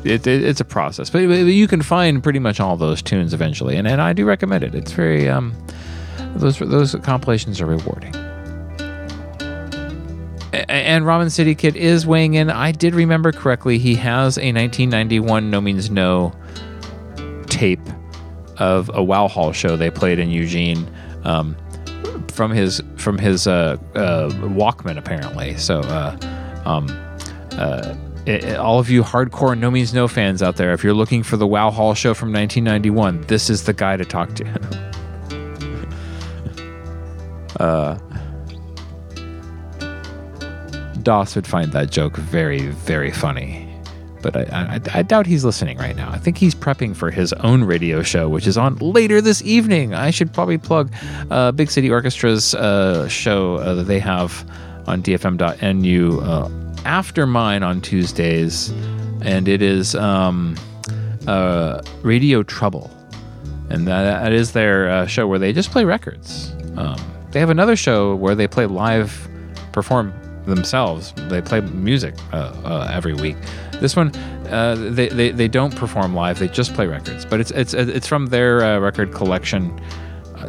It, it, it's a process, but, you can find pretty much all those tunes eventually, and, and I do recommend it. It's very um, those those compilations are rewarding. And Ramen City Kid is weighing in. I did remember correctly. He has a 1991 No Means No tape of a Wow Hall show they played in Eugene um, from his from his uh, uh, Walkman apparently. So, uh, um, uh, i- i- all of you hardcore No Means No fans out there, if you're looking for the Wow Hall show from 1991, this is the guy to talk to. uh, Doss would find that joke very, very funny. But I, I, I doubt he's listening right now. I think he's prepping for his own radio show, which is on later this evening. I should probably plug uh, Big City Orchestra's uh, show uh, that they have on dfm.nu uh, after mine on Tuesdays. And it is um, uh, Radio Trouble. And that, that is their uh, show where they just play records. Um, they have another show where they play live, perform themselves. They play music uh, uh, every week. This one, uh, they, they they don't perform live. They just play records. But it's it's it's from their uh, record collection.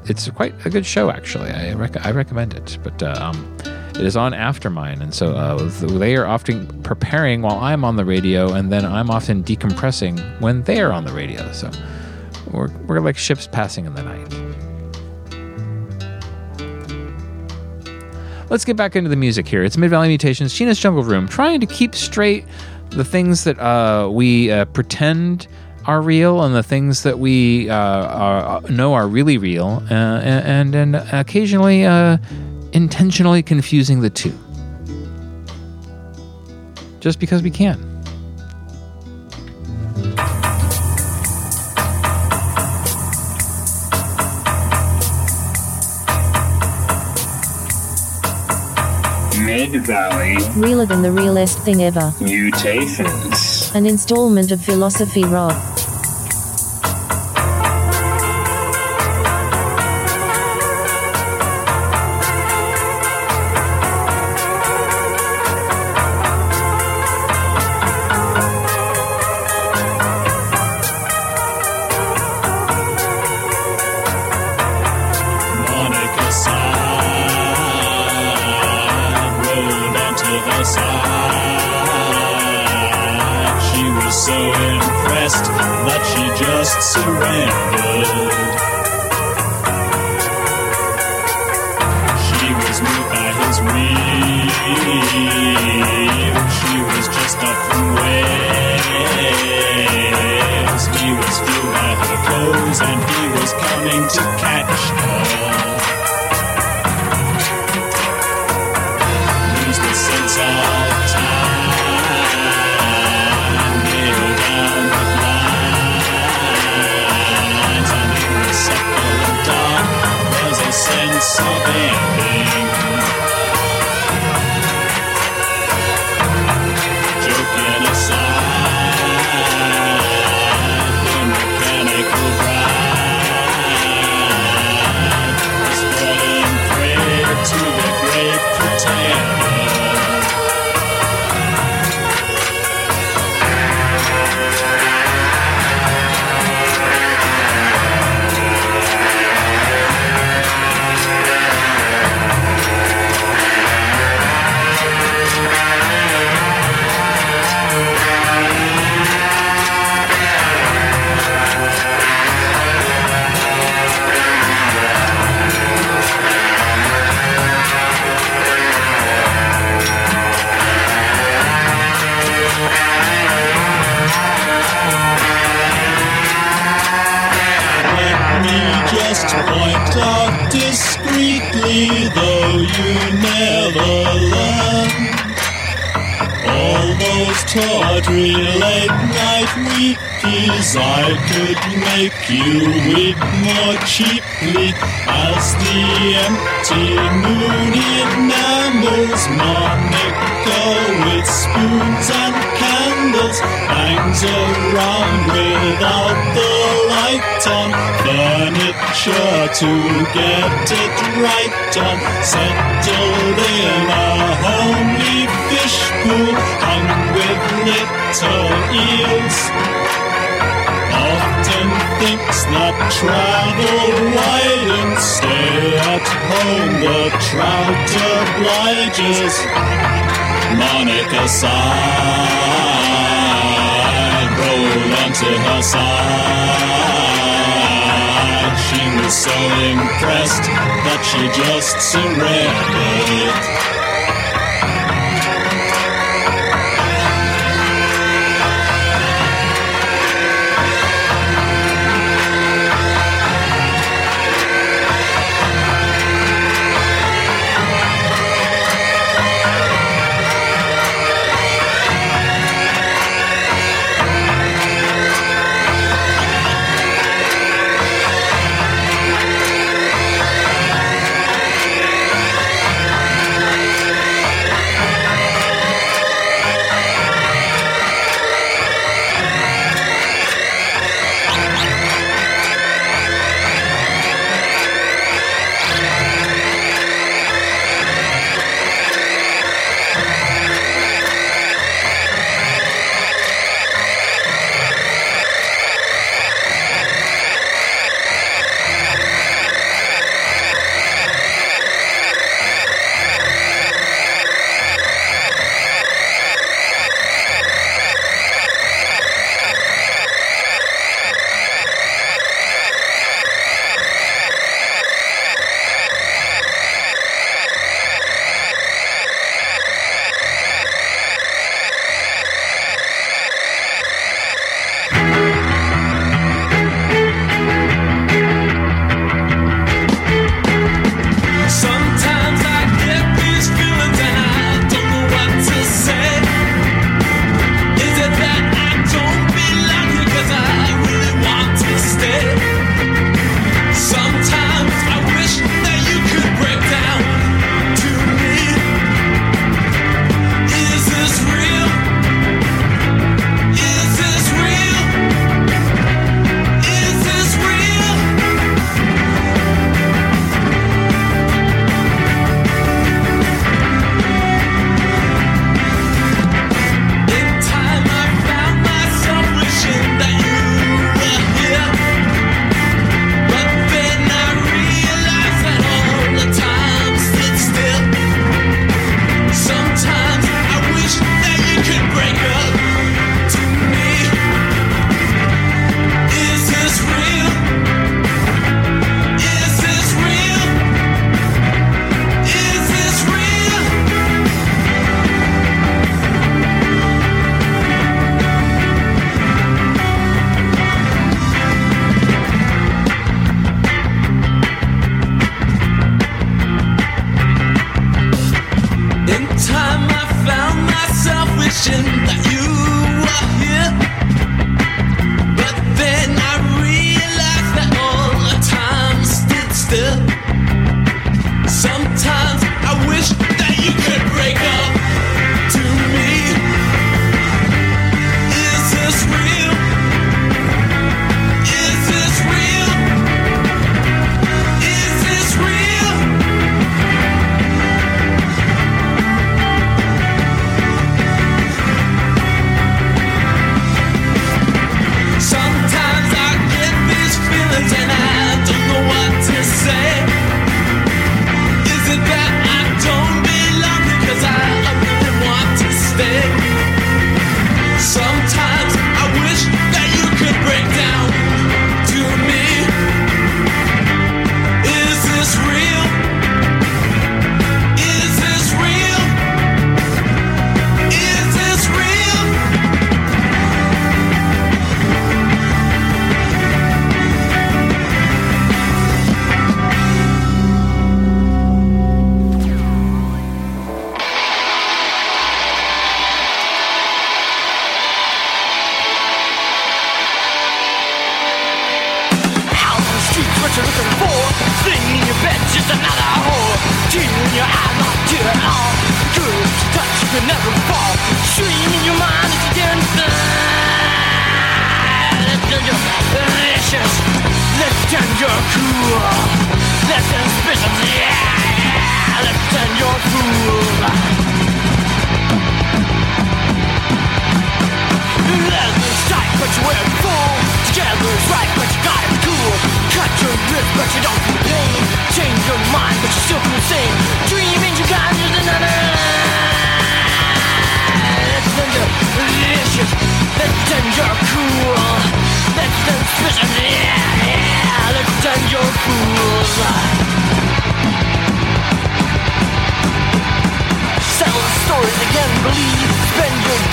It's quite a good show, actually. I rec- I recommend it. But um, it is on after mine, and so uh, they are often preparing while I'm on the radio, and then I'm often decompressing when they are on the radio. So we're we're like ships passing in the night. Let's get back into the music here. It's Mid Valley Mutations, Sheena's Jungle Room, trying to keep straight the things that uh, we uh, pretend are real and the things that we uh, are, know are really real, uh, and, and occasionally uh, intentionally confusing the two. Just because we can. Mid Valley Realer than the realest thing ever. Mutations. An installment of Philosophy Rock. So impressed that she just surrendered.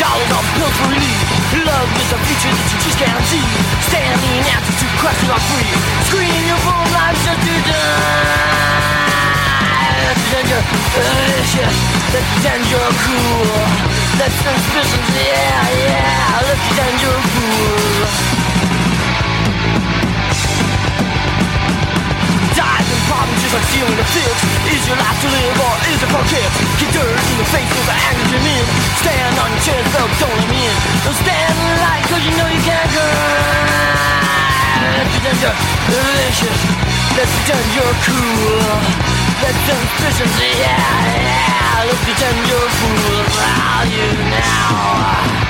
Dollars on pills for relief. Love is a future that you just can't see. Standing answers to questions are free. Scream your full life just to die. Pretend you're. Let's pretend you're cool. Pretend suspicious. Yeah, yeah. Pretend you're a like stealing a fix Is your life to live or is it for kicks? Get dirt in the face with the anger you're in Stand on your chest, though, don't let me in Don't stand in the light cause you know you can't you're delicious. Let's pretend you're cool. Let's suspicious, yeah, yeah. Let's pretend you're a fool I'll you now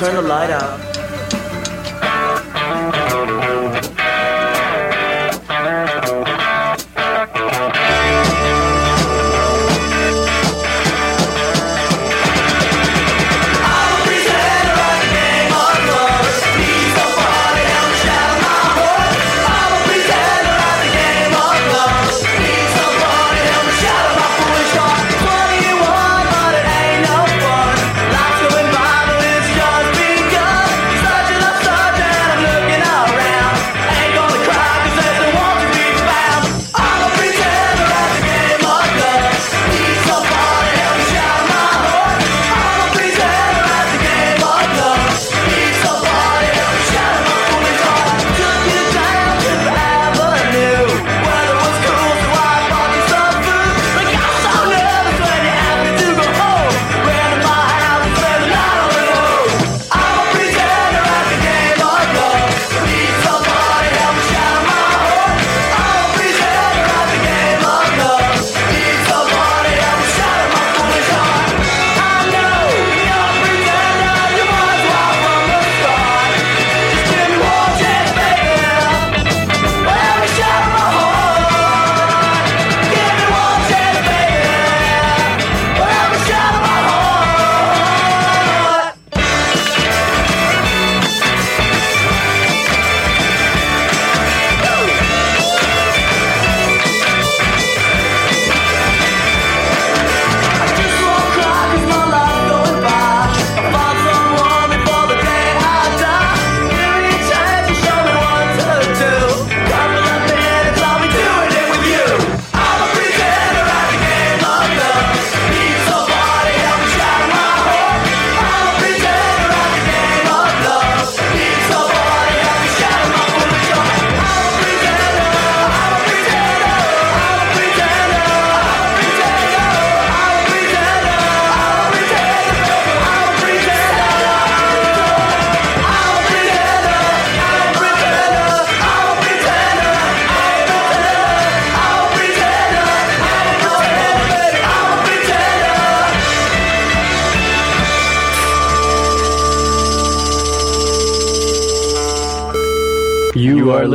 Turn the light out.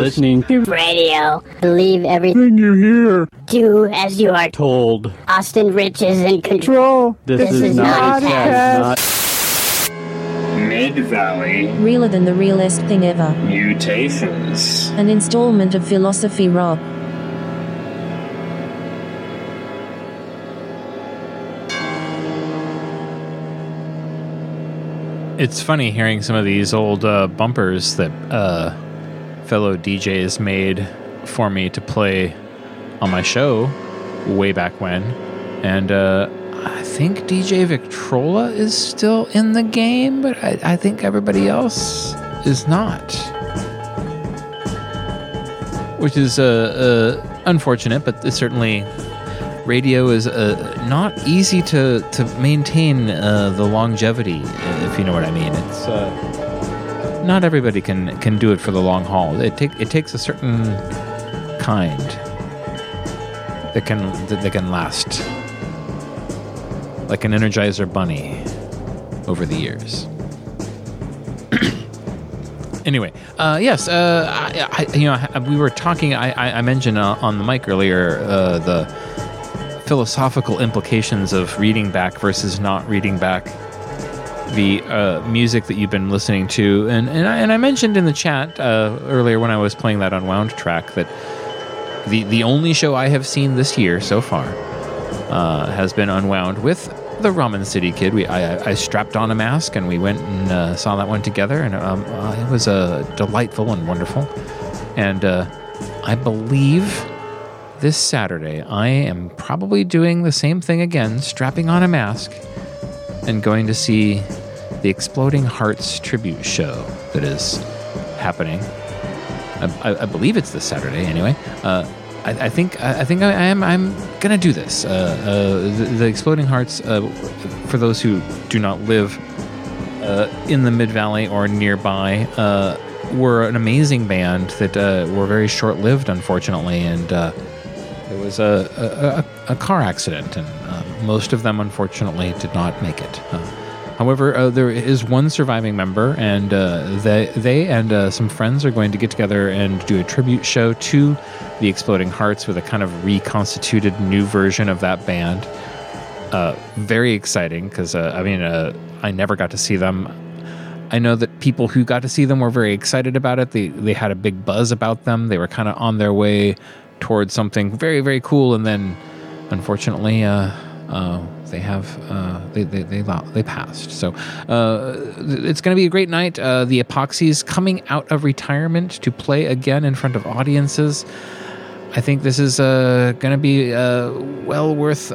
Listening to radio. Believe everything you hear. Do as you are Told. Austin Rich is in control. This, is, not a test. test. Mid Valley Realer than the realest thing ever. Mutations. An installment of Philosophy Rock. It's funny hearing some of these old uh, bumpers that uh, fellow DJs made for me to play on my show way back when. And uh, I think DJ Victrola is still in the game, but I, I think everybody else is not. Which is uh, uh, unfortunate, but certainly radio is uh, not easy to, to maintain uh, the longevity, if you know what I mean. It's uh, not everybody can can do it for the long haul. It take it takes a certain kind that can that, that can last, like an Energizer Bunny, over the years. anyway, uh, yes, uh, I, I, you know, I- we were talking. I, mentioned uh, on the mic earlier uh, the philosophical implications of reading back versus not reading back the uh, music that you've been listening to, and and I, and I mentioned in the chat uh, earlier when I was playing that unwound track that the the only show I have seen this year so far uh, has been Unwound with the Ramen City Kid. We I, I strapped on a mask and we went and uh, saw that one together, and um, uh, it was delightful and wonderful. And uh, I believe this Saturday I am probably doing the same thing again, strapping on a mask and going to see the Exploding Hearts tribute show that is happening. I, I, believe it's this Saturday anyway. Uh, I, I think I, I think I, I am I'm gonna do this. Uh, uh, the, the Exploding Hearts, uh, for those who do not live uh, in the Mid Valley or nearby, uh, were an amazing band that were very short lived, unfortunately, and there was a, a, a, car accident, and most of them, unfortunately, did not make it. Uh, however, uh, there is one surviving member, and uh, they, they and uh, some friends are going to get together and do a tribute show to the Exploding Hearts with a kind of reconstituted new version of that band. Uh, very exciting because, uh, I mean, I never got to see them. I know that people who got to see them were very excited about it. They they had a big buzz about them. They were kind of on their way towards something very very cool, and then unfortunately, uh, they have uh, they they they, they passed. So uh, it's going to be a great night. Uh, the Epoxies coming out of retirement to play again in front of audiences. I think this is uh, going to be uh, well worth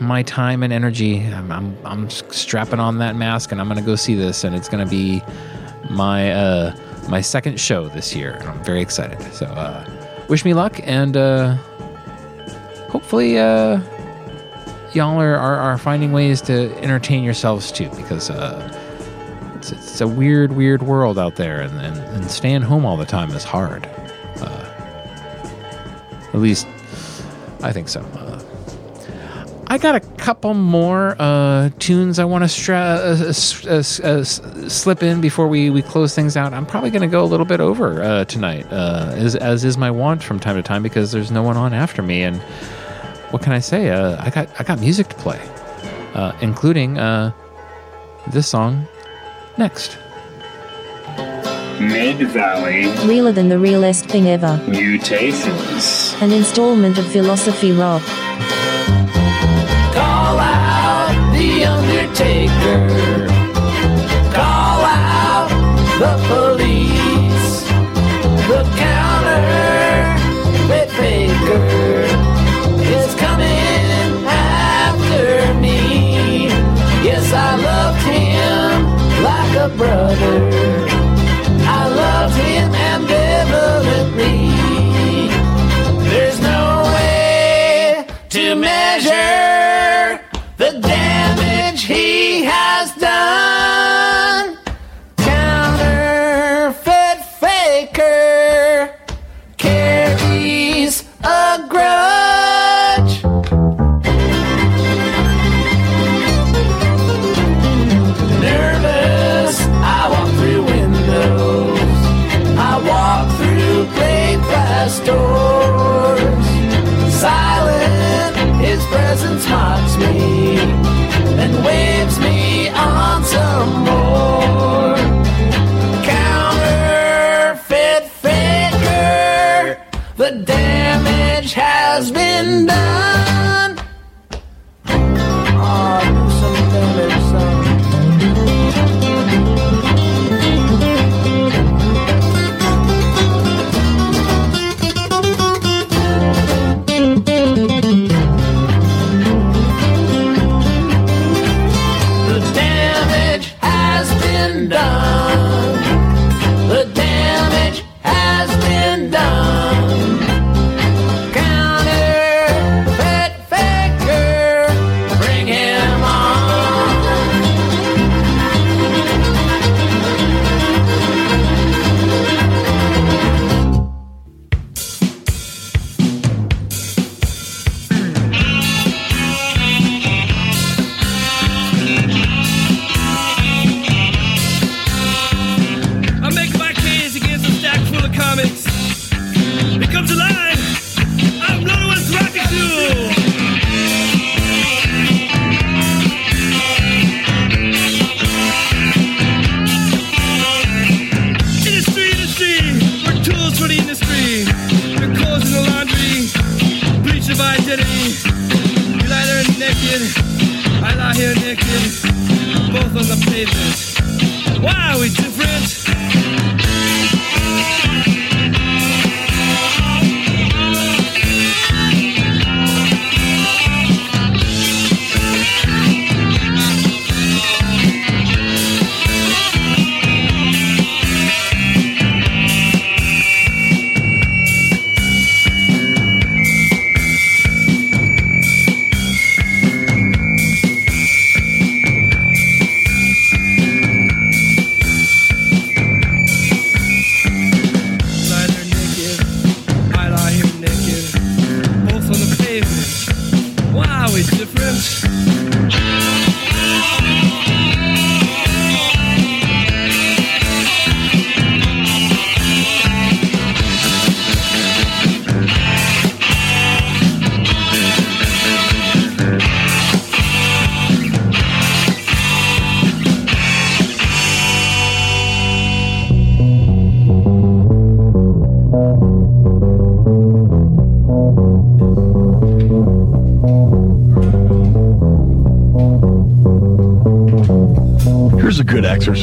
my time and energy. I'm, I'm, I'm strapping on that mask and I'm going to go see this, and it's going to be my my second show this year. and I'm very excited. So wish me luck, and hopefully y'all are, are, are finding ways to entertain yourselves too, because uh, it's, it's a weird, weird world out there, and, and, and staying home all the time is hard. Uh, at least, I think so. Uh, I got a couple more uh, tunes I want to stra- uh, uh, uh, slip in before we, we close things out. I'm probably going to go a little bit over tonight, as, as is my want from time to time, because there's no one on after me. And what can I say? Uh, I got I got music to play, uh, including uh, this song next. Mid Valley Realer than the realest thing ever. Mutations. An installment of Philosophy Rock. Call out the Undertaker.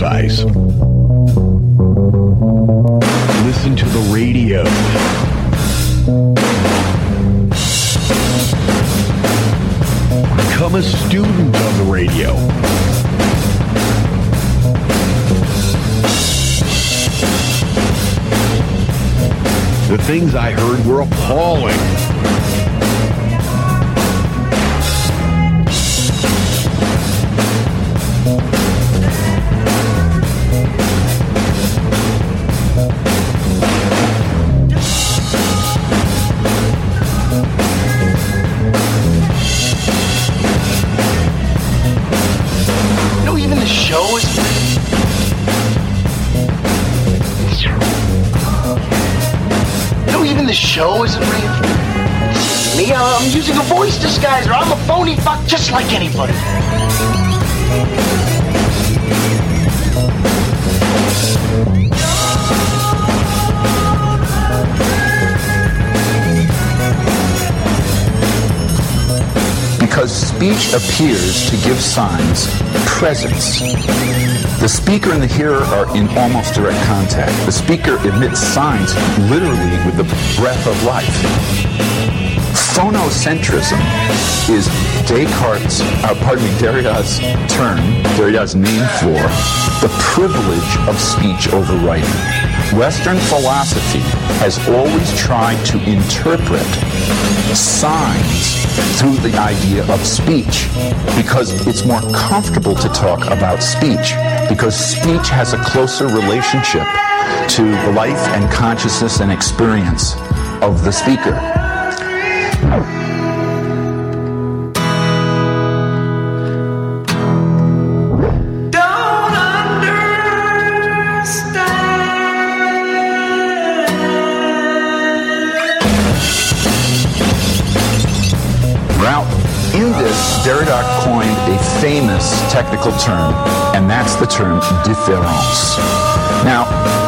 Good. Listen to the radio. Become a student of the radio. The things I heard were appalling. Like anybody. Because speech appears to give signs presence. The speaker and the hearer are in almost direct contact. The speaker emits signs literally with the breath of life. Phonocentrism is Descartes, uh, pardon me, Derrida's term, Derrida's name for the privilege of speech over writing. Western philosophy has always tried to interpret signs through the idea of speech because it's more comfortable to talk about speech because speech has a closer relationship to life and consciousness and experience of the speaker. Ralph, in this, Derrida coined a famous technical term, and that's the term différance. Now,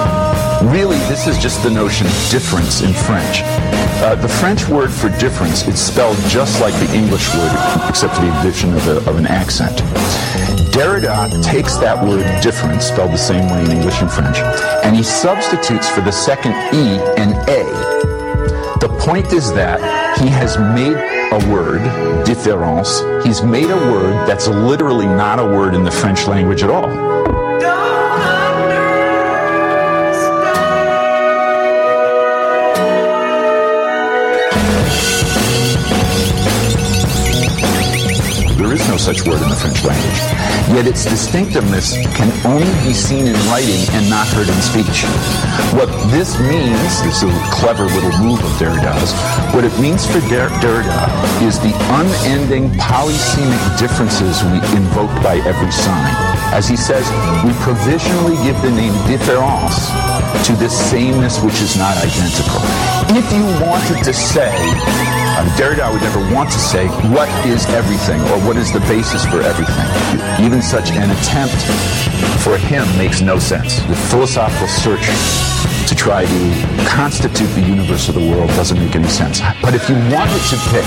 really, this is just the notion of difference in French. Uh, the French word for difference is spelled just like the English word, except for the addition of, a, of an accent. Derrida takes that word difference, spelled the same way in English and French, and he substitutes for the second E an A. The point is that he has made a word, différance, he's made a word that's literally not a word in the French language at all. Such word in the French language. Yet its distinctiveness can only be seen in writing and not heard in speech. What this means, is a clever little move of Derrida's, what it means for Der- Derrida is the unending polysemic differences we invoke by every sign. As he says, we provisionally give the name différance to this sameness which is not identical. If you wanted to say, Derrida would never want to say, what is everything or what is the basis for everything. Even such an attempt for him makes no sense. The philosophical search to try to constitute the universe of the world doesn't make any sense. But if you wanted to pick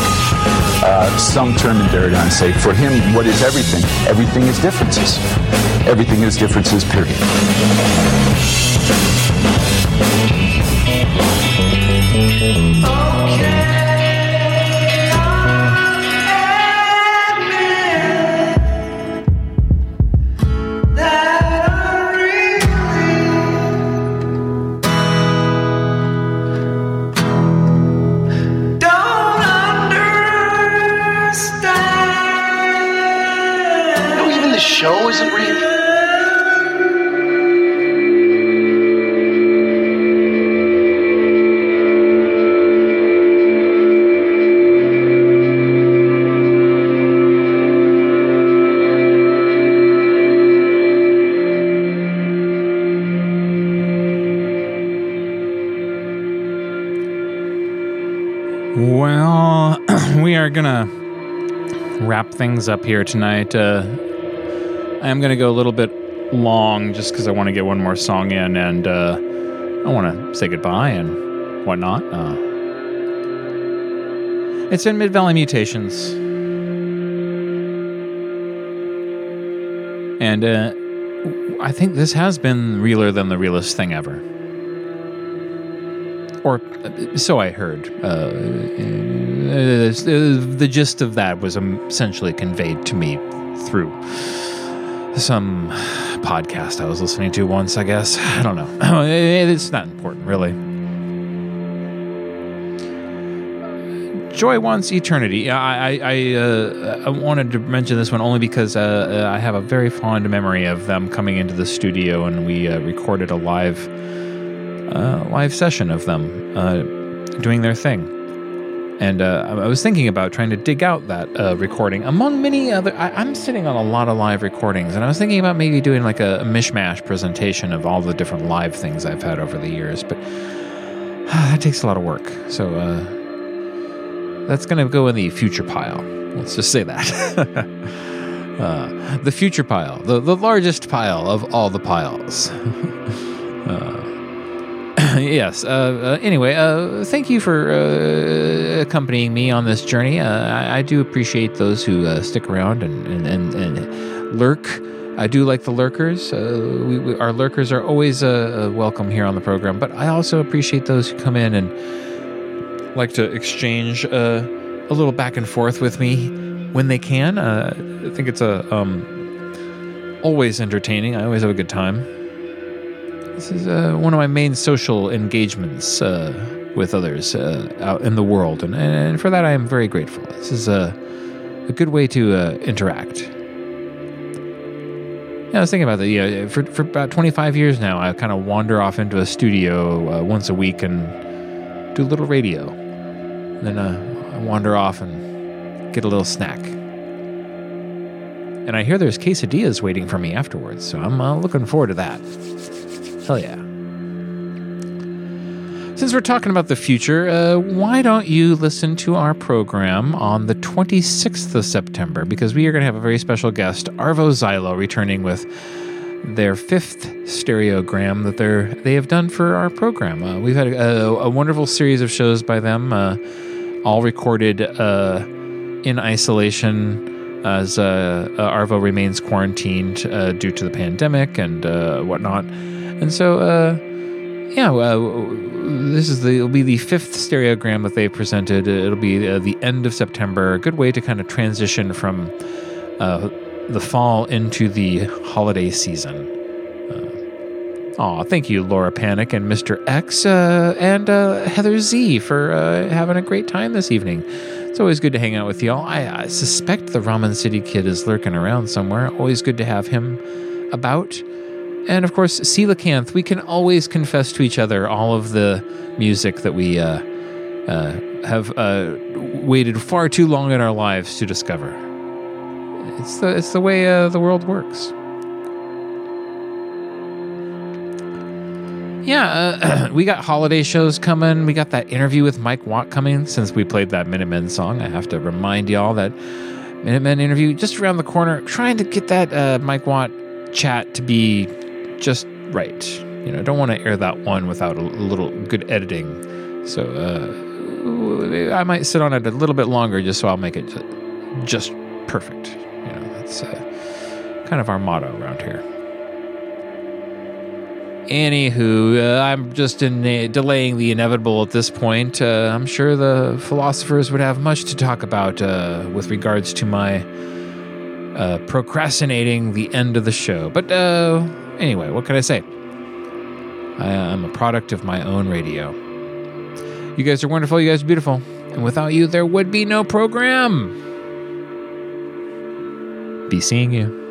uh, some term in Derrida and say, for him, what is everything? Everything is differences. Everything is differences, period. Things up here tonight. Uh, I am gonna go a little bit long just because I want to get one more song in, and uh, I want to say goodbye and whatnot. Uh, it's in Mid Valley Mutations, and uh, I think this has been realer than the realest thing ever. Or so I heard. Uh, the gist of that was essentially conveyed to me through some podcast I was listening to once, I guess. I don't know. It's not important, really. Joy Wants Eternity. I, I, I, uh, I wanted to mention this one only because uh, uh, I have a very fond memory of them coming into the studio and we uh, recorded a live live session of them uh, doing their thing. And uh, I was thinking about trying to dig out that uh, recording among many other. I, I'm sitting on a lot of live recordings, and I was thinking about maybe doing like a, mishmash presentation of all the different live things I've had over the years, but that takes a lot of work. So uh, that's going to go in the future pile. Let's just say that. uh, the future pile, the, the largest pile of all the piles. uh, yes. Uh, uh, anyway, uh, thank you for uh, accompanying me on this journey. I, I do appreciate those who stick around and, and, and, and lurk. I do like the lurkers. We, we, our lurkers are always welcome here on the program, but I also appreciate those who come in and like to exchange a little back and forth with me when they can. I think it's a um, always entertaining. I always have a good time. This is uh, one of my main social engagements uh, with others uh, out in the world, and, and for that I am very grateful. This is a, a good way to uh, interact. Yeah, I was thinking about that. Yeah, for, for about 25 years now, I kind of wander off into a studio uh, once a week and do a little radio. And then uh, I wander off and get a little snack. And I hear there's quesadillas waiting for me afterwards, so I'm uh, looking forward to that. Hell yeah. Since we're talking about the future, uh, why don't you listen to our program on the 26th of September? Because we are going to have a very special guest, Arvo Zylo, returning with their fifth stereogram that they're they have done for our program. Uh, we've had a, a, wonderful series of shows by them, uh, all recorded uh, in isolation as uh, uh, Arvo remains quarantined uh, due to the pandemic and whatnot. And so, uh, yeah, uh, this is the it'll be the fifth stereogram that they presented. It'll be uh, the end of September. A good way to kind of transition from uh, the fall into the holiday season. Oh, thank you, Laura Panic and Mr. X uh, and uh, Heather Z for uh, having a great time this evening. It's always good to hang out with y'all. I, I suspect the Ramen City Kid is lurking around somewhere. Always good to have him about. And of course, Coelacanth, we can always confess to each other all of the music that we uh, uh, have uh, waited far too long in our lives to discover. It's the, it's the way uh, the world works. Yeah, uh, we got holiday shows coming. We got that interview with Mike Watt coming. Since we played that Minutemen song, I have to remind y'all that Minutemen interview just around the corner. Trying to get that uh, Mike Watt chat to be just right. you know, I don't want to air that one without a little good editing. So uh, I might sit on it a little bit longer just so I'll make it just perfect. You know, that's uh, kind of our motto around here. Anywho, uh, I'm just in, delaying the inevitable at this point. Uh, I'm sure the philosophers would have much to talk about uh, with regards to my uh, procrastinating the end of the show. But uh, anyway, what can I say? I, uh, I'm a product of my own radio. You guys are wonderful. You guys are beautiful. And without you, there would be no program. Be seeing you.